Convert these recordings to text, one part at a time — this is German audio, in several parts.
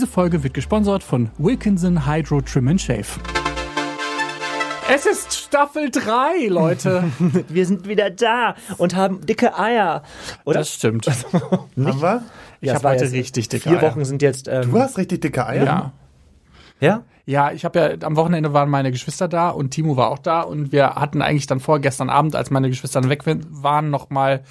Diese Folge wird gesponsert von Wilkinson Hydro Trim and Shave. Es ist Staffel 3, Leute. Wir sind wieder da und haben dicke Eier. Oder? Das stimmt. Haben wir? Ich Ja, habe heute richtig dicke Vier Eier. Wochen sind jetzt. Ähm, Du hast richtig dicke Eier? Ja. Ja? Ja, ich habe ja am Wochenende waren meine Geschwister da und Timo war auch da und wir hatten eigentlich dann vor gestern Abend, als meine Geschwister dann weg waren, noch mal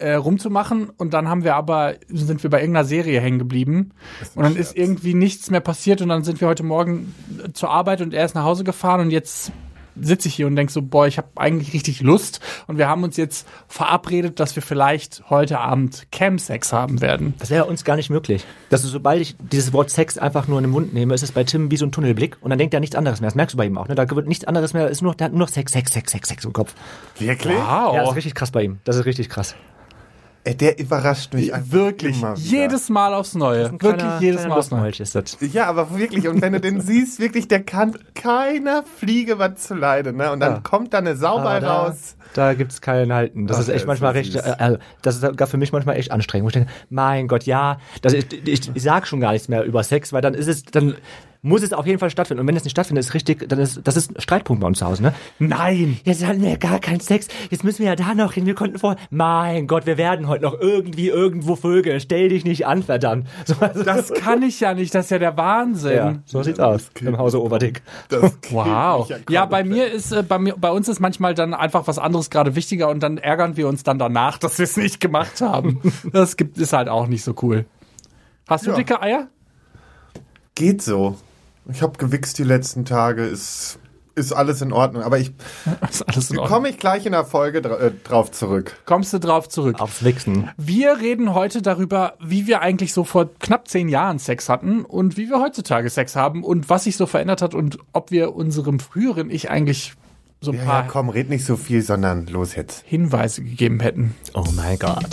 äh, rumzumachen und dann haben wir aber sind wir bei irgendeiner Serie hängen geblieben und dann ist irgendwie nichts mehr passiert und dann sind wir heute Morgen zur Arbeit und er ist nach Hause gefahren und jetzt sitze ich hier und denk so, boah, ich habe eigentlich richtig Lust und wir haben uns jetzt verabredet, dass wir vielleicht heute Abend Cam-Sex haben werden. Das wäre uns gar nicht möglich. Dass du, sobald ich dieses Wort Sex einfach nur in den Mund nehme, ist es bei Tim wie so ein Tunnelblick und dann denkt er nichts anderes mehr. Das merkst du bei ihm auch. Ne? Da wird nichts anderes mehr, ist nur, der hat nur noch Sex, Sex, Sex, Sex, Sex im Kopf. Wirklich? Wow. Ja, das ist richtig krass bei ihm. Das ist richtig krass. Ey, der überrascht mich einfach Wirklich, immer wieder. jedes Mal aufs Neue. Wirklich kleiner- jedes kleiner Mal aufs Neue. Ist das. Ja, aber wirklich, und wenn du den siehst, wirklich, der kann keiner Fliege was zu leiden, ne? Und dann Ja. kommt da eine Sau bei Aber da, raus. da gibt's keinen Halten. Das Ach, ist echt manchmal recht, äh, äh, das ist gar für mich manchmal echt anstrengend. Wo ich denke, mein Gott, ja, das ist, ich, ich sag schon gar nichts mehr über Sex, weil dann ist es, dann muss es auf jeden Fall stattfinden. Und wenn es nicht stattfindet, ist richtig, dann ist, das ist ein Streitpunkt bei uns zu Hause, ne? Nein. Jetzt hatten wir ja gar keinen Sex. Jetzt müssen wir ja da noch hin. Wir konnten vor. Mein Gott, wir werden heute noch irgendwie irgendwo Vögel. Stell dich nicht an, verdammt. So, also, Das kann ich ja nicht, das ist ja der Wahnsinn. ja, so sieht's aus im Hause Oberdick. Das geht Wow. mich Ja, bei mir ist, äh, bei mir, bei uns ist manchmal dann einfach was anderes gerade wichtiger und dann ärgern wir uns dann danach, dass wir es nicht gemacht haben. Das gibt, ist halt auch nicht so cool. Hast du Ja. dicke Eier? Geht so. Ich habe gewichst die letzten Tage, ist, ist alles in Ordnung. Aber ich Ist alles in Ordnung. komme ich gleich in der Folge dra äh, drauf zurück. Kommst du drauf zurück? Aufs Wichsen. Wir reden heute darüber, wie wir eigentlich so vor knapp zehn Jahren Sex hatten und wie wir heutzutage Sex haben und was sich so verändert hat und ob wir unserem früheren Ich eigentlich so ein Ja, paar ja, komm, red nicht so viel, sondern los jetzt. Hinweise gegeben hätten. Oh mein Gott.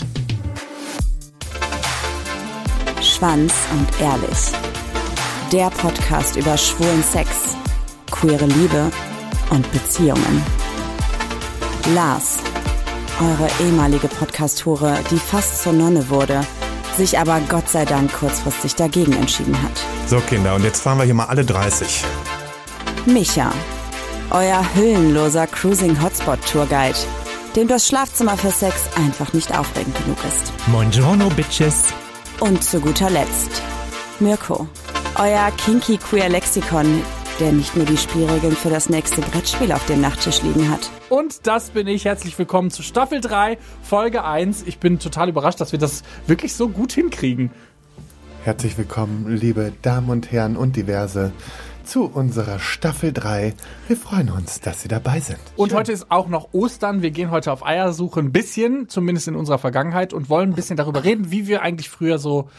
Schwanz und ehrlich. Der Podcast über schwulen Sex, queere Liebe und Beziehungen. Lars, eure ehemalige Podcast-Hure, die fast zur Nonne wurde, sich aber Gott sei Dank kurzfristig dagegen entschieden hat. So, Kinder, und jetzt fahren wir hier mal alle 30. Micha, euer hüllenloser Cruising Hotspot Tourguide, dem das Schlafzimmer für Sex einfach nicht aufregend genug ist. Buongiorno, Bitches. Und zu guter Letzt Mirko, euer kinky queer Lexikon, der nicht nur die Spielregeln für das nächste Brettspiel auf dem Nachttisch liegen hat. Und das bin ich. Herzlich willkommen zu Staffel 3, Folge 1. Ich bin total überrascht, dass wir das wirklich so gut hinkriegen. Herzlich willkommen, liebe Damen und Herren und diverse, zu unserer Staffel 3. Wir freuen uns, dass Sie dabei sind. Und heute ist auch noch Ostern. Wir gehen heute auf Eiersuche ein bisschen, zumindest in unserer Vergangenheit, und wollen ein bisschen darüber reden, wie wir eigentlich früher so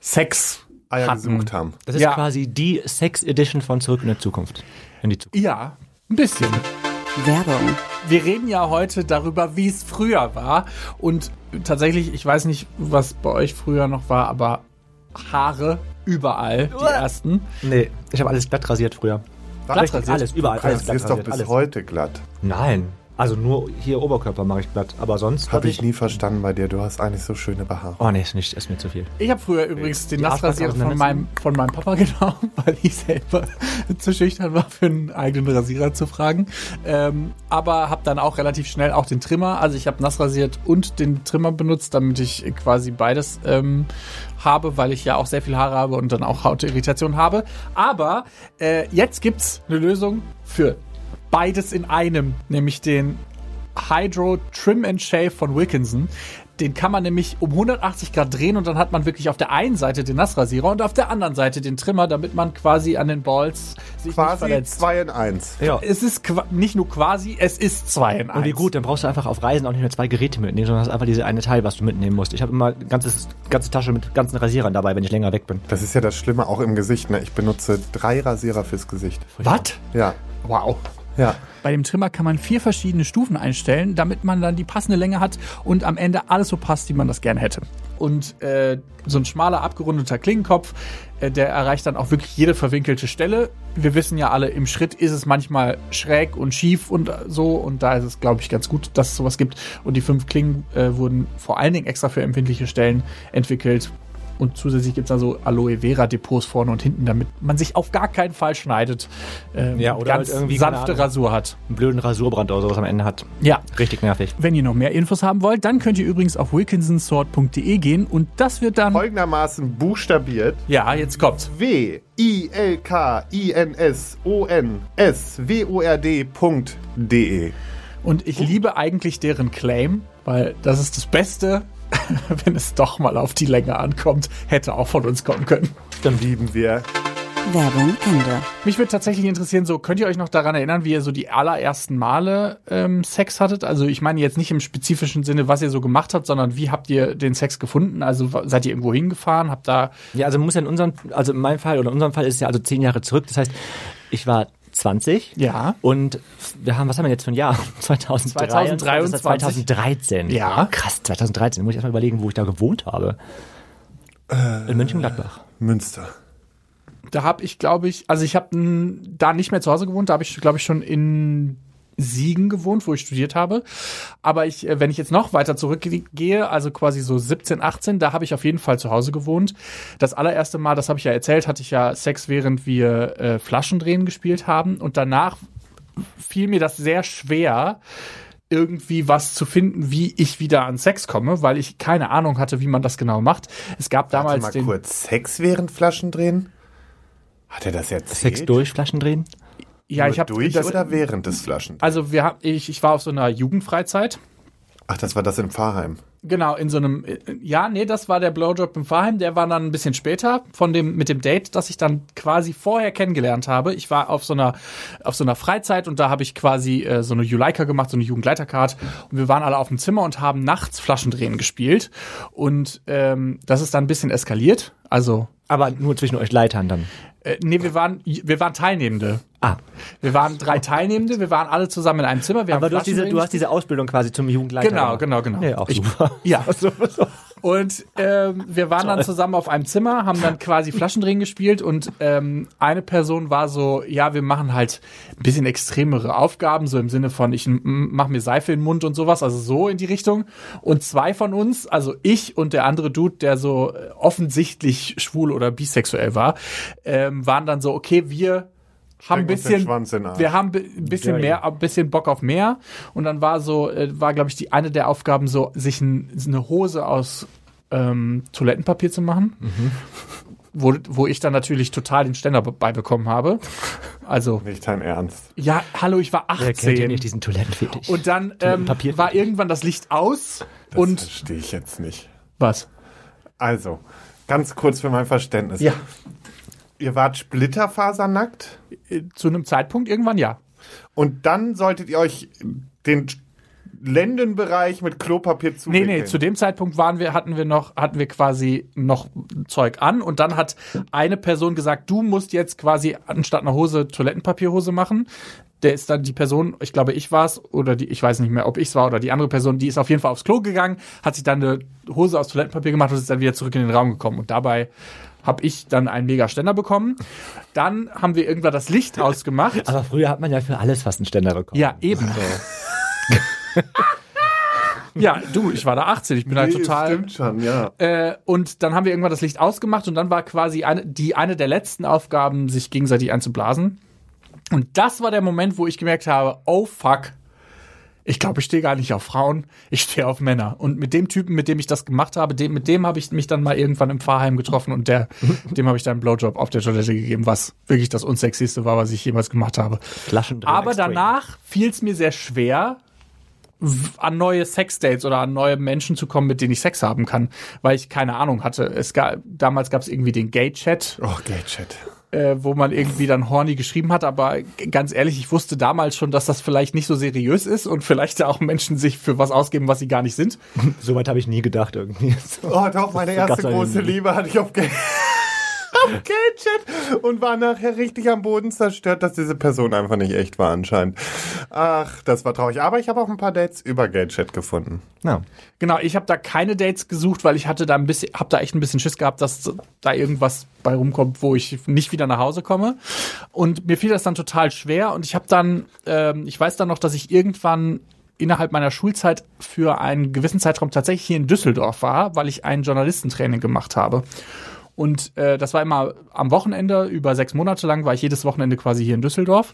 Sex Eier hatten. gesucht haben. Das ist Ja. quasi die Sex Edition von Zurück in die Zukunft. In die Zukunft. Ja, ein bisschen. Werbung. Wir reden ja heute darüber, wie es früher war. Und tatsächlich, ich weiß nicht, was bei euch früher noch war, aber Haare überall, die ersten. Nee, ich habe alles glatt rasiert früher. Glatt rasiert? alles, überall, alles Das glatt ist doch rasiert. bis alles. heute glatt. Nein, also nur hier Oberkörper mache ich glatt, aber sonst Habe ich nie verstanden bei dir. Du hast eigentlich so schöne Behaarung. Oh nee, ist nicht, ist mir zu viel. Ich habe früher übrigens den Die Nassrasierer von meinem, von meinem Papa genommen, weil ich selber zu schüchtern war, für einen eigenen Rasierer zu fragen. Ähm, aber habe dann auch relativ schnell auch den Trimmer. Also ich habe nass rasiert und den Trimmer benutzt, damit ich quasi beides ähm, habe, weil ich ja auch sehr viel Haare habe und dann auch Hautirritation habe. Aber äh, jetzt gibt's eine Lösung für beides in einem, nämlich den Hydro Trim and Shave von Wilkinson. Den kann man nämlich um 180 Grad drehen und dann hat man wirklich auf der einen Seite den Nassrasierer und auf der anderen Seite den Trimmer, damit man quasi an den Balls sich nicht Quasi verletzt. 2 in 1. Ja. Es ist nicht nur quasi, es ist zwei in eins. Und wie gut, dann brauchst du einfach auf Reisen auch nicht mehr zwei Geräte mitnehmen, sondern hast einfach diese eine Teil, was du mitnehmen musst. Ich habe immer eine ganzes, ganze Tasche mit ganzen Rasierern dabei, wenn ich länger weg bin. Das ist ja das Schlimme auch im Gesicht. Ne? Ich benutze drei Rasierer fürs Gesicht. Was? Ja, Wow. Ja. Bei dem Trimmer kann man vier verschiedene Stufen einstellen, damit man dann die passende Länge hat und am Ende alles so passt, wie man das gerne hätte. Und äh, so ein schmaler, abgerundeter Klingenkopf, äh, der erreicht dann auch wirklich jede verwinkelte Stelle. Wir wissen ja alle, im Schritt ist es manchmal schräg und schief und so. Und da ist es, glaube ich, ganz gut, dass es sowas gibt. Und die fünf Klingen äh, wurden vor allen Dingen extra für empfindliche Stellen entwickelt. Und zusätzlich gibt es da so Aloe Vera Depots vorne und hinten, damit man sich auf gar keinen Fall schneidet. Ähm, Ja, oder ganz halt irgendwie, sanfte Ahnung. Rasur hat. Einen blöden Rasurbrand oder sowas am Ende hat. Ja. Richtig nervig. Wenn ihr noch mehr Infos haben wollt, dann könnt ihr übrigens auf wilkinsonsword.de gehen und das wird dann. Folgendermaßen buchstabiert. Ja, jetzt kommt's. W I L K I N S O N S W O R D.de. Und ich liebe eigentlich deren Claim, weil das ist das Beste, wenn es doch mal auf die Länge ankommt. Hätte auch von uns kommen können. Dann lieben wir. Werbung Ende. Mich würde tatsächlich interessieren, so könnt ihr euch noch daran erinnern, wie ihr so die allerersten Male ähm, Sex hattet? Also ich meine jetzt nicht im spezifischen Sinne, was ihr so gemacht habt, sondern wie habt ihr den Sex gefunden? Also seid ihr irgendwo hingefahren? Habt da Ja, also muss ja in unserem, also in meinem Fall oder in unserem Fall ist es ja also zehn Jahre zurück. Das heißt, ich war 20. Ja. Und wir haben, was haben wir jetzt für ein Jahr? 2023. 2023. 2013. Ja. Krass, 2013. Muss ich erstmal überlegen, wo ich da gewohnt habe. in Mönchengladbach. Münster. da habe ich, glaube ich, also ich habe da nicht mehr zu Hause gewohnt, da habe ich, glaube ich, schon in Siegen gewohnt, wo ich studiert habe. Aber ich, äh, wenn ich jetzt noch weiter zurückgehe, also quasi so 17, 18, da habe ich auf jeden Fall zu Hause gewohnt. Das allererste Mal, das habe ich ja erzählt, hatte ich ja Sex, während wir äh, Flaschendrehen gespielt haben. Und danach fiel mir das sehr schwer, irgendwie was zu finden, wie ich wieder an Sex komme, weil ich keine Ahnung hatte, wie man das genau macht. Es gab Warte damals mal den kurz. Sex während Flaschen drehen? Hat er das erzählt? Sex durch, Flaschen drehen? Ja, Nur ich habe durch das, oder während des Flaschen? Also wir haben, ich, ich war auf so einer Jugendfreizeit. Ach, das war das in Pfarrheim. Genau, in so einem, ja, nee, das war der Blowjob im Pfarrheim, der war dann ein bisschen später von dem, mit dem Date, das ich dann quasi vorher kennengelernt habe. Ich war auf so einer, auf so einer Freizeit und da habe ich quasi äh, so eine Juleika gemacht, so eine Jugendleitercard und wir waren alle auf dem Zimmer und haben nachts Flaschendrehen gespielt und ähm, das ist dann ein bisschen eskaliert. Also, Aber nur zwischen euch Leitern dann. äh, nee, wir waren, wir waren Teilnehmende. Ah, Wir waren drei Teilnehmende, wir waren alle zusammen in einem Zimmer. Wir aber du hast, diese, du hast diese Ausbildung quasi zum Jugendleiter. Genau, genau, genau. Nee, auch Ich- super. Ja. Und ähm, wir waren dann zusammen auf einem Zimmer, haben dann quasi Flaschendrehen gespielt und ähm, eine Person war so, ja, wir machen halt ein bisschen extremere Aufgaben, so im Sinne von, ich mach mir Seife in den Mund und sowas, also so in die Richtung. Und zwei von uns, also ich und der andere Dude, der so äh, offensichtlich schwul oder bisexuell war, ähm, waren dann so, okay, wir haben bisschen, wir haben ein bisschen Geil. mehr, ein bisschen Bock auf mehr. Und dann war so, äh, war glaube ich die eine der Aufgaben so, sich ein, eine Hose aus ähm, Toilettenpapier zu machen. Wo, wo ich dann natürlich total den Ständer be- beibekommen habe. Also, Nicht dein Ernst. ja, hallo, ich war Wer kennt ja 18. nicht diesen Toilettenfetisch? Und dann ähm, war irgendwann das Licht aus. Das und verstehe ich jetzt nicht. was? Also, ganz kurz für mein Verständnis. Ja, Ihr wart splitterfasernackt äh, zu einem Zeitpunkt irgendwann ja. und dann solltet ihr euch den Lendenbereich mit Klopapier Nee, zuwickeln. nee, zu dem Zeitpunkt waren wir, hatten wir noch, hatten wir quasi noch Zeug an und dann hat eine Person gesagt, du musst jetzt quasi anstatt einer Hose Toilettenpapierhose machen. Der ist dann die Person, ich glaube, ich war's oder die, ich weiß nicht mehr, ob ich's war oder die andere Person, die ist auf jeden Fall aufs Klo gegangen, hat sich dann eine Hose aus Toilettenpapier gemacht und ist dann wieder zurück in den Raum gekommen. Und dabei habe ich dann einen mega Ständer bekommen. Dann haben wir irgendwann das Licht ausgemacht. aber früher hat man ja für alles fast einen Ständer bekommen. Ja, eben. ja, du, ich war da 18, ich bin halt Nee, total. Stimmt schon, ja. Äh, und dann haben wir irgendwann das Licht ausgemacht und dann war quasi eine, die eine der letzten Aufgaben, sich gegenseitig einzublasen. Und das war der Moment, wo ich gemerkt habe, oh fuck, ich glaube, ich stehe gar nicht auf Frauen, ich stehe auf Männer. Und mit dem Typen, mit dem ich das gemacht habe, dem, mit dem habe ich mich dann mal irgendwann im Pfarrheim getroffen und der, dem habe ich dann einen Blowjob auf der Toilette gegeben, was wirklich das unsexyste war, was ich jemals gemacht habe. Aber danach fiel es mir sehr schwer, an neue Sexdates oder an neue Menschen zu kommen, mit denen ich Sex haben kann, weil ich keine Ahnung hatte. Es gab, damals gab es irgendwie den Gay-Chat, Oh, Gay-Chat. äh, wo man irgendwie dann horny geschrieben hat, aber ganz ehrlich, ich wusste damals schon, dass das vielleicht nicht so seriös ist und vielleicht auch Menschen sich für was ausgeben, was sie gar nicht sind. Soweit habe ich nie gedacht irgendwie. Oh, doch, meine erste er große. Liebe hatte ich auf Gay. auf Gay-Chat und war nachher richtig am Boden zerstört, dass diese Person einfach nicht echt war anscheinend. Ach, das war traurig. Aber ich habe auch ein paar Dates über Gay-Chat gefunden. Ja. Genau, ich habe da keine Dates gesucht, weil ich hatte da ein bisschen, habe da echt ein bisschen Schiss gehabt, dass da irgendwas bei rumkommt, wo ich nicht wieder nach Hause komme. Und mir fiel das dann total schwer. Und ich habe dann, ähm, ich weiß dann noch, dass ich irgendwann innerhalb meiner Schulzeit für einen gewissen Zeitraum tatsächlich hier in Düsseldorf war, weil ich ein Journalistentraining gemacht habe. Und äh, das war immer am Wochenende, über sechs Monate lang war ich jedes Wochenende quasi hier in Düsseldorf.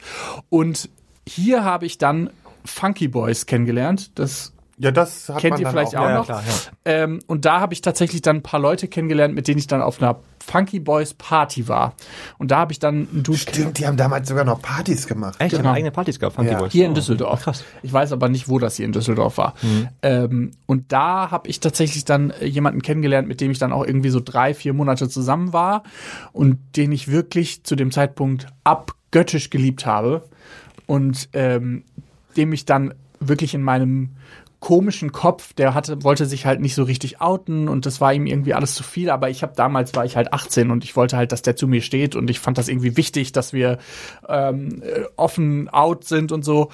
Und hier habe ich dann Funky Boys kennengelernt. Das Ja, das hat kennt man ihr dann vielleicht auch, auch. Ja, noch. klar, ja. Ähm, und da habe ich tatsächlich dann ein paar Leute kennengelernt, mit denen ich dann auf einer Funky Boys Party war. Und da habe ich dann einen Dude Stimmt, die haben damals sogar noch Partys gemacht. Echt? Genau. Genau. eigene Partys gehabt, Funky Ja. Boys. Hier in Oh, Düsseldorf. Krass. Ich weiß aber nicht, wo das hier in Düsseldorf war. Ähm, und da habe ich tatsächlich dann äh, jemanden kennengelernt, mit dem ich dann auch irgendwie so drei, vier Monate zusammen war und den ich wirklich zu dem Zeitpunkt abgöttisch geliebt habe und ähm, dem ich dann wirklich in meinem komischen Kopf, der hatte, wollte sich halt nicht so richtig outen und das war ihm irgendwie alles zu viel, aber ich habe damals war ich halt 18 und ich wollte halt, dass der zu mir steht und ich fand das irgendwie wichtig, dass wir ähm, äh, offen out sind und so.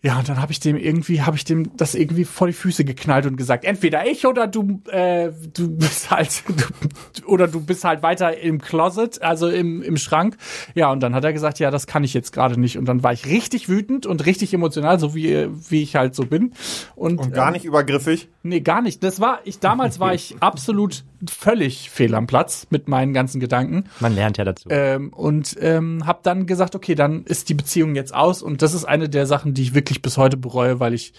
Ja, und dann habe ich dem irgendwie, habe ich dem das irgendwie vor die Füße geknallt und gesagt, entweder ich oder du, äh, du bist halt, du, oder du bist halt weiter im Closet, also im, im Schrank. Ja, und dann hat er gesagt, ja, das kann ich jetzt gerade nicht. Und dann war ich richtig wütend und richtig emotional, so wie, wie ich halt so bin. Und, Und gar ähm, nicht übergriffig. Nee, gar nicht. Das war, ich, damals war ich absolut völlig fehl am Platz mit meinen ganzen Gedanken. Man lernt ja dazu. Ähm, und ähm, habe dann gesagt, okay, dann ist die Beziehung jetzt aus. Und das ist eine der Sachen, die ich wirklich bis heute bereue, weil ich,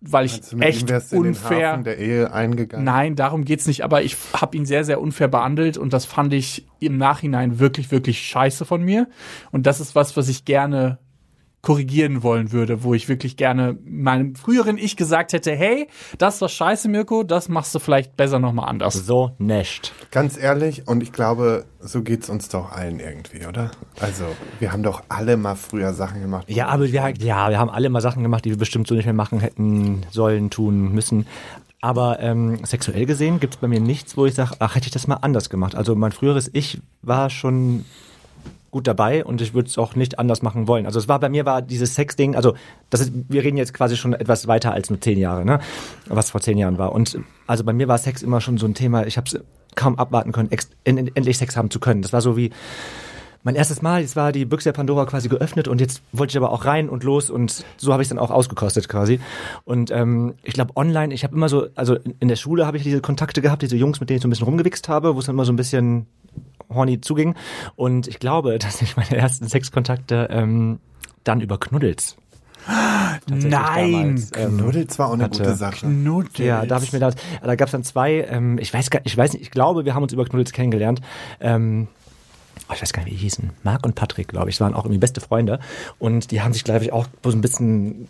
weil ich Also mit ihm echt wärst du in den unfair. Hafen der Ehe eingegangen. Nein, darum geht's nicht. Aber ich habe ihn sehr, sehr unfair behandelt und das fand ich im Nachhinein wirklich, wirklich scheiße von mir. Und das ist was, was ich gerne korrigieren wollen würde, wo ich wirklich gerne meinem früheren Ich gesagt hätte, hey, das war scheiße, Mirko, das machst du vielleicht besser nochmal anders. so näscht. Ganz ehrlich, und ich glaube, so geht's uns doch allen irgendwie, oder? Also, wir haben doch alle mal früher Sachen gemacht. Ja, aber wir, ja, wir haben alle mal Sachen gemacht, die wir bestimmt so nicht mehr machen hätten sollen, tun, müssen. Aber ähm, sexuell gesehen gibt's bei mir nichts, wo ich sage, ach, hätte ich das mal anders gemacht. Also mein früheres Ich war schon gut dabei und ich würde es auch nicht anders machen wollen. Also es war bei mir war dieses Sex-Ding, also das ist, wir reden jetzt quasi schon etwas weiter als nur zehn Jahre, ne? Was vor zehn Jahren war. Und also bei mir war Sex immer schon so ein Thema, ich habe es kaum abwarten können, endlich Sex haben zu können. Das war so wie mein erstes Mal, jetzt war die Büchse der Pandora quasi geöffnet und jetzt wollte ich aber auch rein und los und so habe ich dann auch ausgekostet quasi. Und ähm, ich glaube online, ich habe immer so, also in, in der Schule habe ich diese Kontakte gehabt, diese Jungs, mit denen ich so ein bisschen rumgewichst habe, wo es dann immer so ein bisschen horny zuging. Und ich glaube, dass ich meine ersten Sexkontakte ähm, dann über Knuddels. Nein! damals, ähm, Nuddels war auch eine hatte. gute Sache. Nuddels. ja, da habe ich mir da, da gab es dann zwei, ähm, ich weiß gar, ich weiß nicht, ich glaube, wir haben uns über Knuddels kennengelernt. Ähm, oh, ich weiß gar nicht, wie die hießen. Marc und Patrick, glaube ich, das waren auch irgendwie beste Freunde. Und die haben sich, glaube ich, auch so ein bisschen,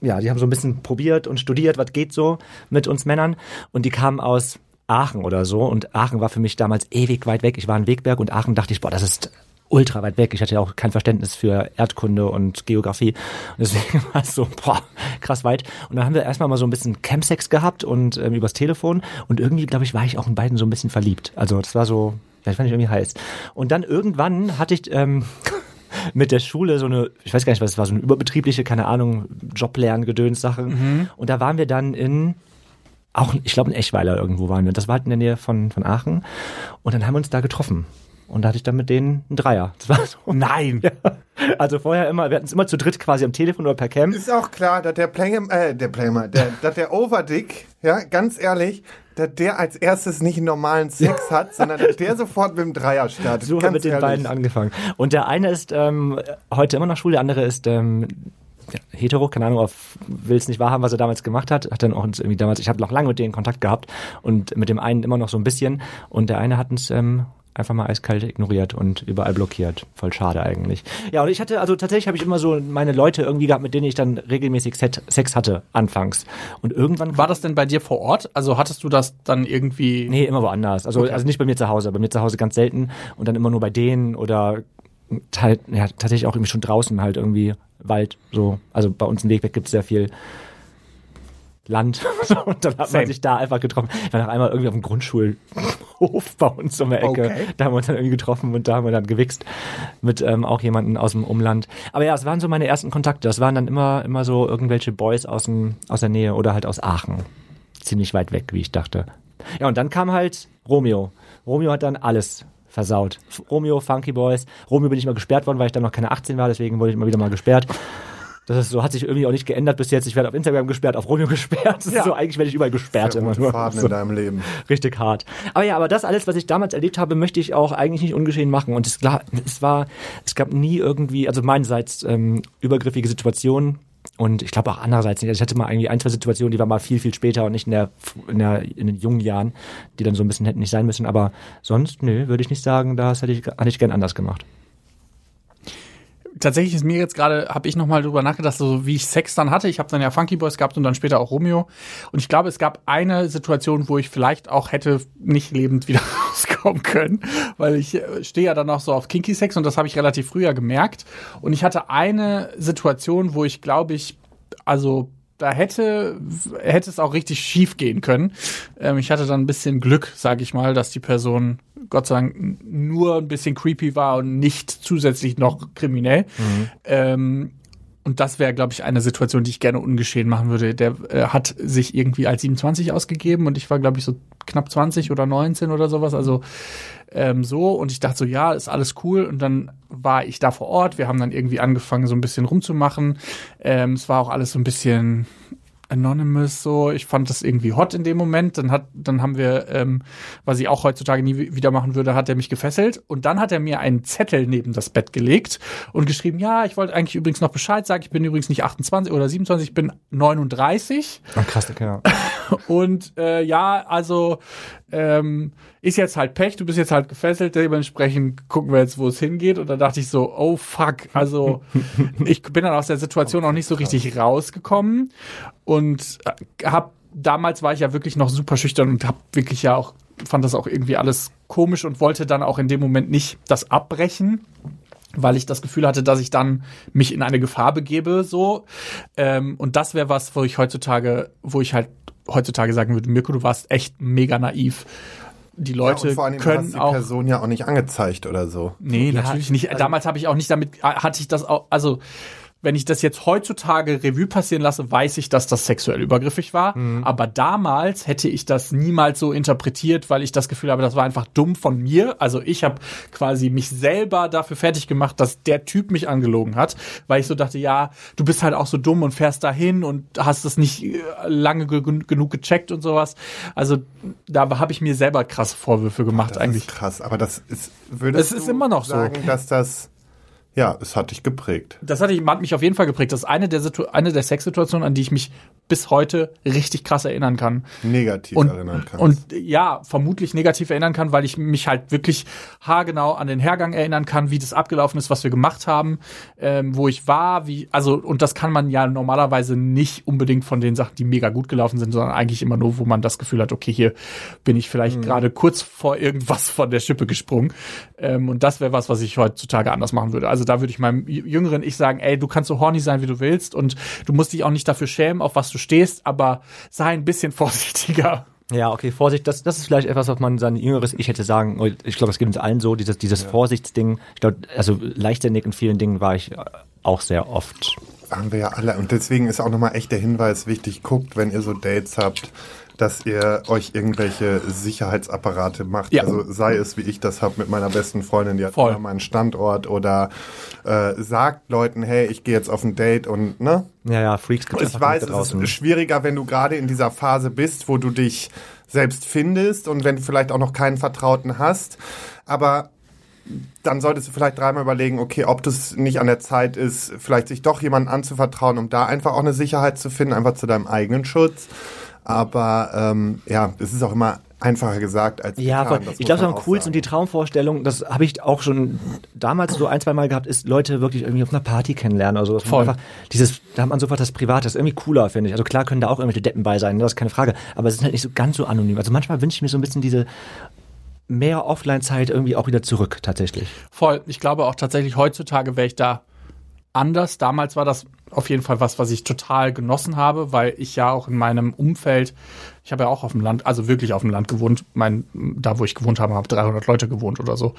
ja, die haben so ein bisschen probiert und studiert, was geht so mit uns Männern. Und die kamen aus Aachen oder so. Und Aachen war für mich damals ewig weit weg. Ich war in Wegberg und Aachen dachte ich, boah, das ist ultra weit weg. Ich hatte ja auch kein Verständnis für Erdkunde und Geografie. Und deswegen war es so, boah, krass weit. Und dann haben wir erstmal mal so ein bisschen Campsex gehabt und ähm, übers Telefon. Und irgendwie, glaube ich, war ich auch in beiden so ein bisschen verliebt. Also das war so, das fand ich irgendwie heiß. Und dann irgendwann hatte ich ähm, mit der Schule so eine, ich weiß gar nicht, was es war, so eine überbetriebliche, keine Ahnung, Joblerngedöns-Sache. Und da waren wir dann in auch, ich glaube, in Eschweiler irgendwo waren wir. Das war halt in der Nähe von, von Aachen. Und dann haben wir uns da getroffen. Und da hatte ich dann mit denen einen Dreier. Das war so. Nein! Ja. Also vorher immer, wir hatten es immer zu dritt quasi am Telefon oder per Cam. Ist auch klar, dass der Player, äh, der Player, der, dass der Overdick, ja, ganz ehrlich, dass der als erstes nicht einen normalen Sex hat, sondern dass der sofort mit dem Dreier startet. So haben wir mit den ehrlich. beiden angefangen. Und der eine ist ähm, heute immer noch schwul, der andere ist ähm, hetero, keine Ahnung, will es nicht wahrhaben, was er damals gemacht hat. Hat dann auch uns irgendwie damals, ich habe noch lange mit denen Kontakt gehabt und mit dem einen immer noch so ein bisschen. Und der eine hat uns ähm, einfach mal eiskalt ignoriert und überall blockiert. Voll schade eigentlich. Ja, und ich hatte, also tatsächlich habe ich immer so meine Leute irgendwie gehabt, mit denen ich dann regelmäßig Set, Sex hatte, anfangs. Und irgendwann War das denn bei dir vor Ort? Also hattest du das dann irgendwie? Nee, immer woanders. Also, also nicht bei mir zu Hause, bei mir zu Hause ganz selten und dann immer nur bei denen oder halt, ja, tatsächlich auch irgendwie schon draußen halt irgendwie Wald, so. Also bei uns im Weg weg gibt es sehr viel Land so, und dann hat Same. man sich da einfach getroffen. Ich war noch einmal irgendwie auf dem Grundschulhof bei uns um der Ecke. Okay. Da haben wir uns dann irgendwie getroffen und da haben wir dann gewichst mit ähm, auch jemanden aus dem Umland. Aber ja, es waren so meine ersten Kontakte. Das waren dann immer, immer so irgendwelche Boys aus, dem, aus der Nähe oder halt aus Aachen. Ziemlich weit weg, wie ich dachte. Ja, und dann kam halt Romeo. Romeo hat dann alles versaut. Romeo, Funky Boys. Romeo bin ich mal gesperrt worden, weil ich dann noch keine 18 war, deswegen wurde ich immer wieder mal gesperrt. Das ist so, hat sich irgendwie auch nicht geändert bis jetzt. Ich werde auf Instagram gesperrt, auf Romeo gesperrt. Ja. so, eigentlich werde ich überall gesperrt. Der immer nur. Faden So. in deinem Leben. Richtig hart. Aber ja, aber das alles, was ich damals erlebt habe, möchte ich auch eigentlich nicht ungeschehen machen. Und es, klar, es war, es gab nie irgendwie, also meinerseits ähm, übergriffige Situationen. Und ich glaube auch andererseits nicht. Also ich hatte mal irgendwie ein, zwei Situationen, die waren mal viel, viel später und nicht in der, in der, in den jungen Jahren, die dann so ein bisschen hätten nicht sein müssen. Aber sonst, nö, würde ich nicht sagen, das hätte ich, hätte ich gern anders gemacht. Tatsächlich ist mir jetzt gerade, habe ich nochmal drüber nachgedacht, so wie ich Sex dann hatte. Ich habe dann ja Funky Boys gehabt und dann später auch Romeo. Und ich glaube, es gab eine Situation, wo ich vielleicht auch hätte nicht lebend wieder rauskommen können, weil ich äh, stehe ja dann auch so auf Kinky Sex und das habe ich relativ früher gemerkt. Und ich hatte eine Situation, wo ich glaube ich, also da hätte, hätte es auch richtig schief gehen können. Ähm, ich hatte dann ein bisschen Glück, sage ich mal, dass die Person Gott sei Dank nur ein bisschen creepy war und nicht zusätzlich noch kriminell. Ähm, und das wäre, glaube ich, eine Situation, die ich gerne ungeschehen machen würde. Der äh, hat sich irgendwie als 27 ausgegeben und ich war, glaube ich, so knapp 20 oder 19 oder sowas. Also ähm, so. Und ich dachte so, ja, ist alles cool. Und dann war ich da vor Ort. Wir haben dann irgendwie angefangen, so ein bisschen rumzumachen. Ähm, es war auch alles so ein bisschen Anonymous so. Ich fand das irgendwie hot in dem Moment. Dann hat, dann haben wir, ähm, was ich auch heutzutage nie wi- wieder machen würde, hat er mich gefesselt und dann hat er mir einen Zettel neben das Bett gelegt und geschrieben, ja, ich wollte eigentlich übrigens noch Bescheid sagen. Ich bin übrigens nicht 28 oder 27, ich bin 39 Ach, krass, ja. und äh, ja, also ähm, ist jetzt halt Pech, du bist jetzt halt gefesselt, dementsprechend gucken wir jetzt, wo es hingeht. Und da dachte ich so, oh fuck, also ich bin dann aus der Situation auch nicht so richtig rausgekommen und äh, hab damals war ich ja wirklich noch super schüchtern und hab wirklich ja auch fand das auch irgendwie alles komisch und wollte dann auch in dem Moment nicht das abbrechen weil ich das Gefühl hatte, dass ich dann mich in eine Gefahr begebe, so. Ähm, und das wäre was, wo ich heutzutage, wo ich halt heutzutage sagen würde, Mirko, du warst echt mega naiv. Die Leute ja, vor allem können die auch. Person ja auch nicht angezeigt oder so. Nee, natürlich nicht. also- Damals habe ich auch nicht damit, hatte ich das auch, also wenn ich das jetzt heutzutage Revue passieren lasse, weiß ich, dass das sexuell übergriffig war. Mhm. Aber damals hätte ich das niemals so interpretiert, weil ich das Gefühl habe, das war einfach dumm von mir. Also ich habe quasi mich selber dafür fertig gemacht, dass der Typ mich angelogen hat, weil ich so dachte, ja, du bist halt auch so dumm und fährst dahin und hast es nicht äh, lange ge genug gecheckt und sowas. Also da habe ich mir selber krasse Vorwürfe gemacht Das eigentlich. krass, aber das ist, würdest Es ist du immer noch so. sagen, dass das, ja, es hat dich geprägt. Das ich, hat mich auf jeden Fall geprägt. Das ist eine der, Situ eine der Sexsituationen, an die ich mich bis heute richtig krass erinnern kann. Negativ Und, erinnern kannst. und ja, vermutlich negativ erinnern kann, weil ich mich halt wirklich haargenau an den Hergang erinnern kann, wie das abgelaufen ist, was wir gemacht haben, ähm, wo ich war, wie, also, und das kann man ja normalerweise nicht unbedingt von den Sachen, die mega gut gelaufen sind, sondern eigentlich immer nur, wo man das Gefühl hat, okay, hier bin ich vielleicht gerade kurz vor irgendwas von der Schippe gesprungen. Ähm, und das wäre was, was ich heutzutage anders machen würde. Also da würde ich meinem jüngeren Ich sagen, ey, du kannst so horny sein, wie du willst und du musst dich auch nicht dafür schämen, auf was du stehst, aber sei ein bisschen vorsichtiger. Ja, okay, Vorsicht, das, das ist vielleicht etwas, was man sein jüngeres Ich hätte sagen, ich glaube, das geht uns allen so, dieses, dieses Vorsichtsding. Ich glaube, also leichtsinnig in vielen Dingen war ich äh, auch sehr oft. Haben wir ja alle. Und deswegen ist auch nochmal echt der Hinweis wichtig, guckt, wenn ihr so Dates habt, dass ihr euch irgendwelche Sicherheitsapparate macht. Ja. Also sei es, wie ich das habe mit meiner besten Freundin, die hat Voll. immer meinen Standort oder äh, sagt Leuten, hey, ich gehe jetzt auf ein Date und ne? Ja, ja, Freaks gibt Ich weiß, es ist schwieriger, wenn du gerade in dieser Phase bist, wo du dich selbst findest und wenn du vielleicht auch noch keinen Vertrauten hast. Aber dann solltest du vielleicht dreimal überlegen, okay, ob das nicht an der Zeit ist, vielleicht sich doch jemandem anzuvertrauen, um da einfach auch eine Sicherheit zu finden, einfach zu deinem eigenen Schutz. Aber ähm, ja, es ist auch immer einfacher gesagt als Ja, getan, voll. das ich glaube, am coolsten und die. Traumvorstellung, das habe ich auch schon damals so ein, zwei Mal gehabt, ist Leute wirklich irgendwie auf einer Party kennenlernen oder so. Dass man Voll. Einfach dieses, da hat man sofort das Private, das ist irgendwie cooler, finde ich. Also klar können da auch irgendwelche Deppen bei sein, das ist keine Frage. Aber es ist halt nicht so ganz so anonym. Also manchmal wünsche ich mir so ein bisschen diese mehr Offline-Zeit irgendwie auch wieder zurück, tatsächlich. Voll. Ich glaube auch tatsächlich heutzutage wäre ich da anders. Damals war das auf jeden Fall was, was ich total genossen habe, weil ich ja auch in meinem Umfeld, ich habe ja auch auf dem Land, also wirklich auf dem Land gewohnt. Mein, da, wo ich gewohnt habe, haben 300 Leute gewohnt oder so.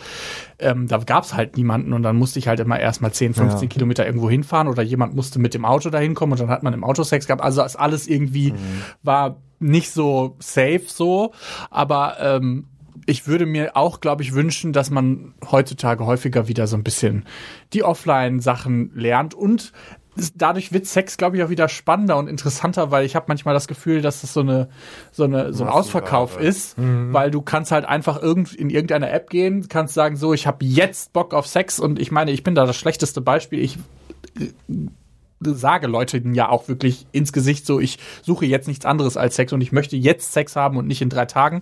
Ähm, da gab es halt niemanden und dann musste ich halt immer erstmal 10, 15 Ja. Kilometer irgendwo hinfahren oder jemand musste mit dem Auto dahin kommen und dann hat man im Auto Sex gehabt. Also das alles irgendwie war nicht so safe so, aber ähm, ich würde mir auch, glaube ich, wünschen, dass man heutzutage häufiger wieder so ein bisschen die Offline-Sachen lernt. Und dadurch wird Sex, glaube ich, auch wieder spannender und interessanter, weil ich habe manchmal das Gefühl, dass das so eine so eine so ein Ausverkauf ist, weil du kannst halt einfach irgend in irgendeiner App gehen, kannst sagen, so ich habe jetzt Bock auf Sex und ich meine, ich bin da das schlechteste Beispiel. Ich sage Leuten ja auch wirklich ins Gesicht so, ich suche jetzt nichts anderes als Sex und ich möchte jetzt Sex haben und nicht in drei Tagen.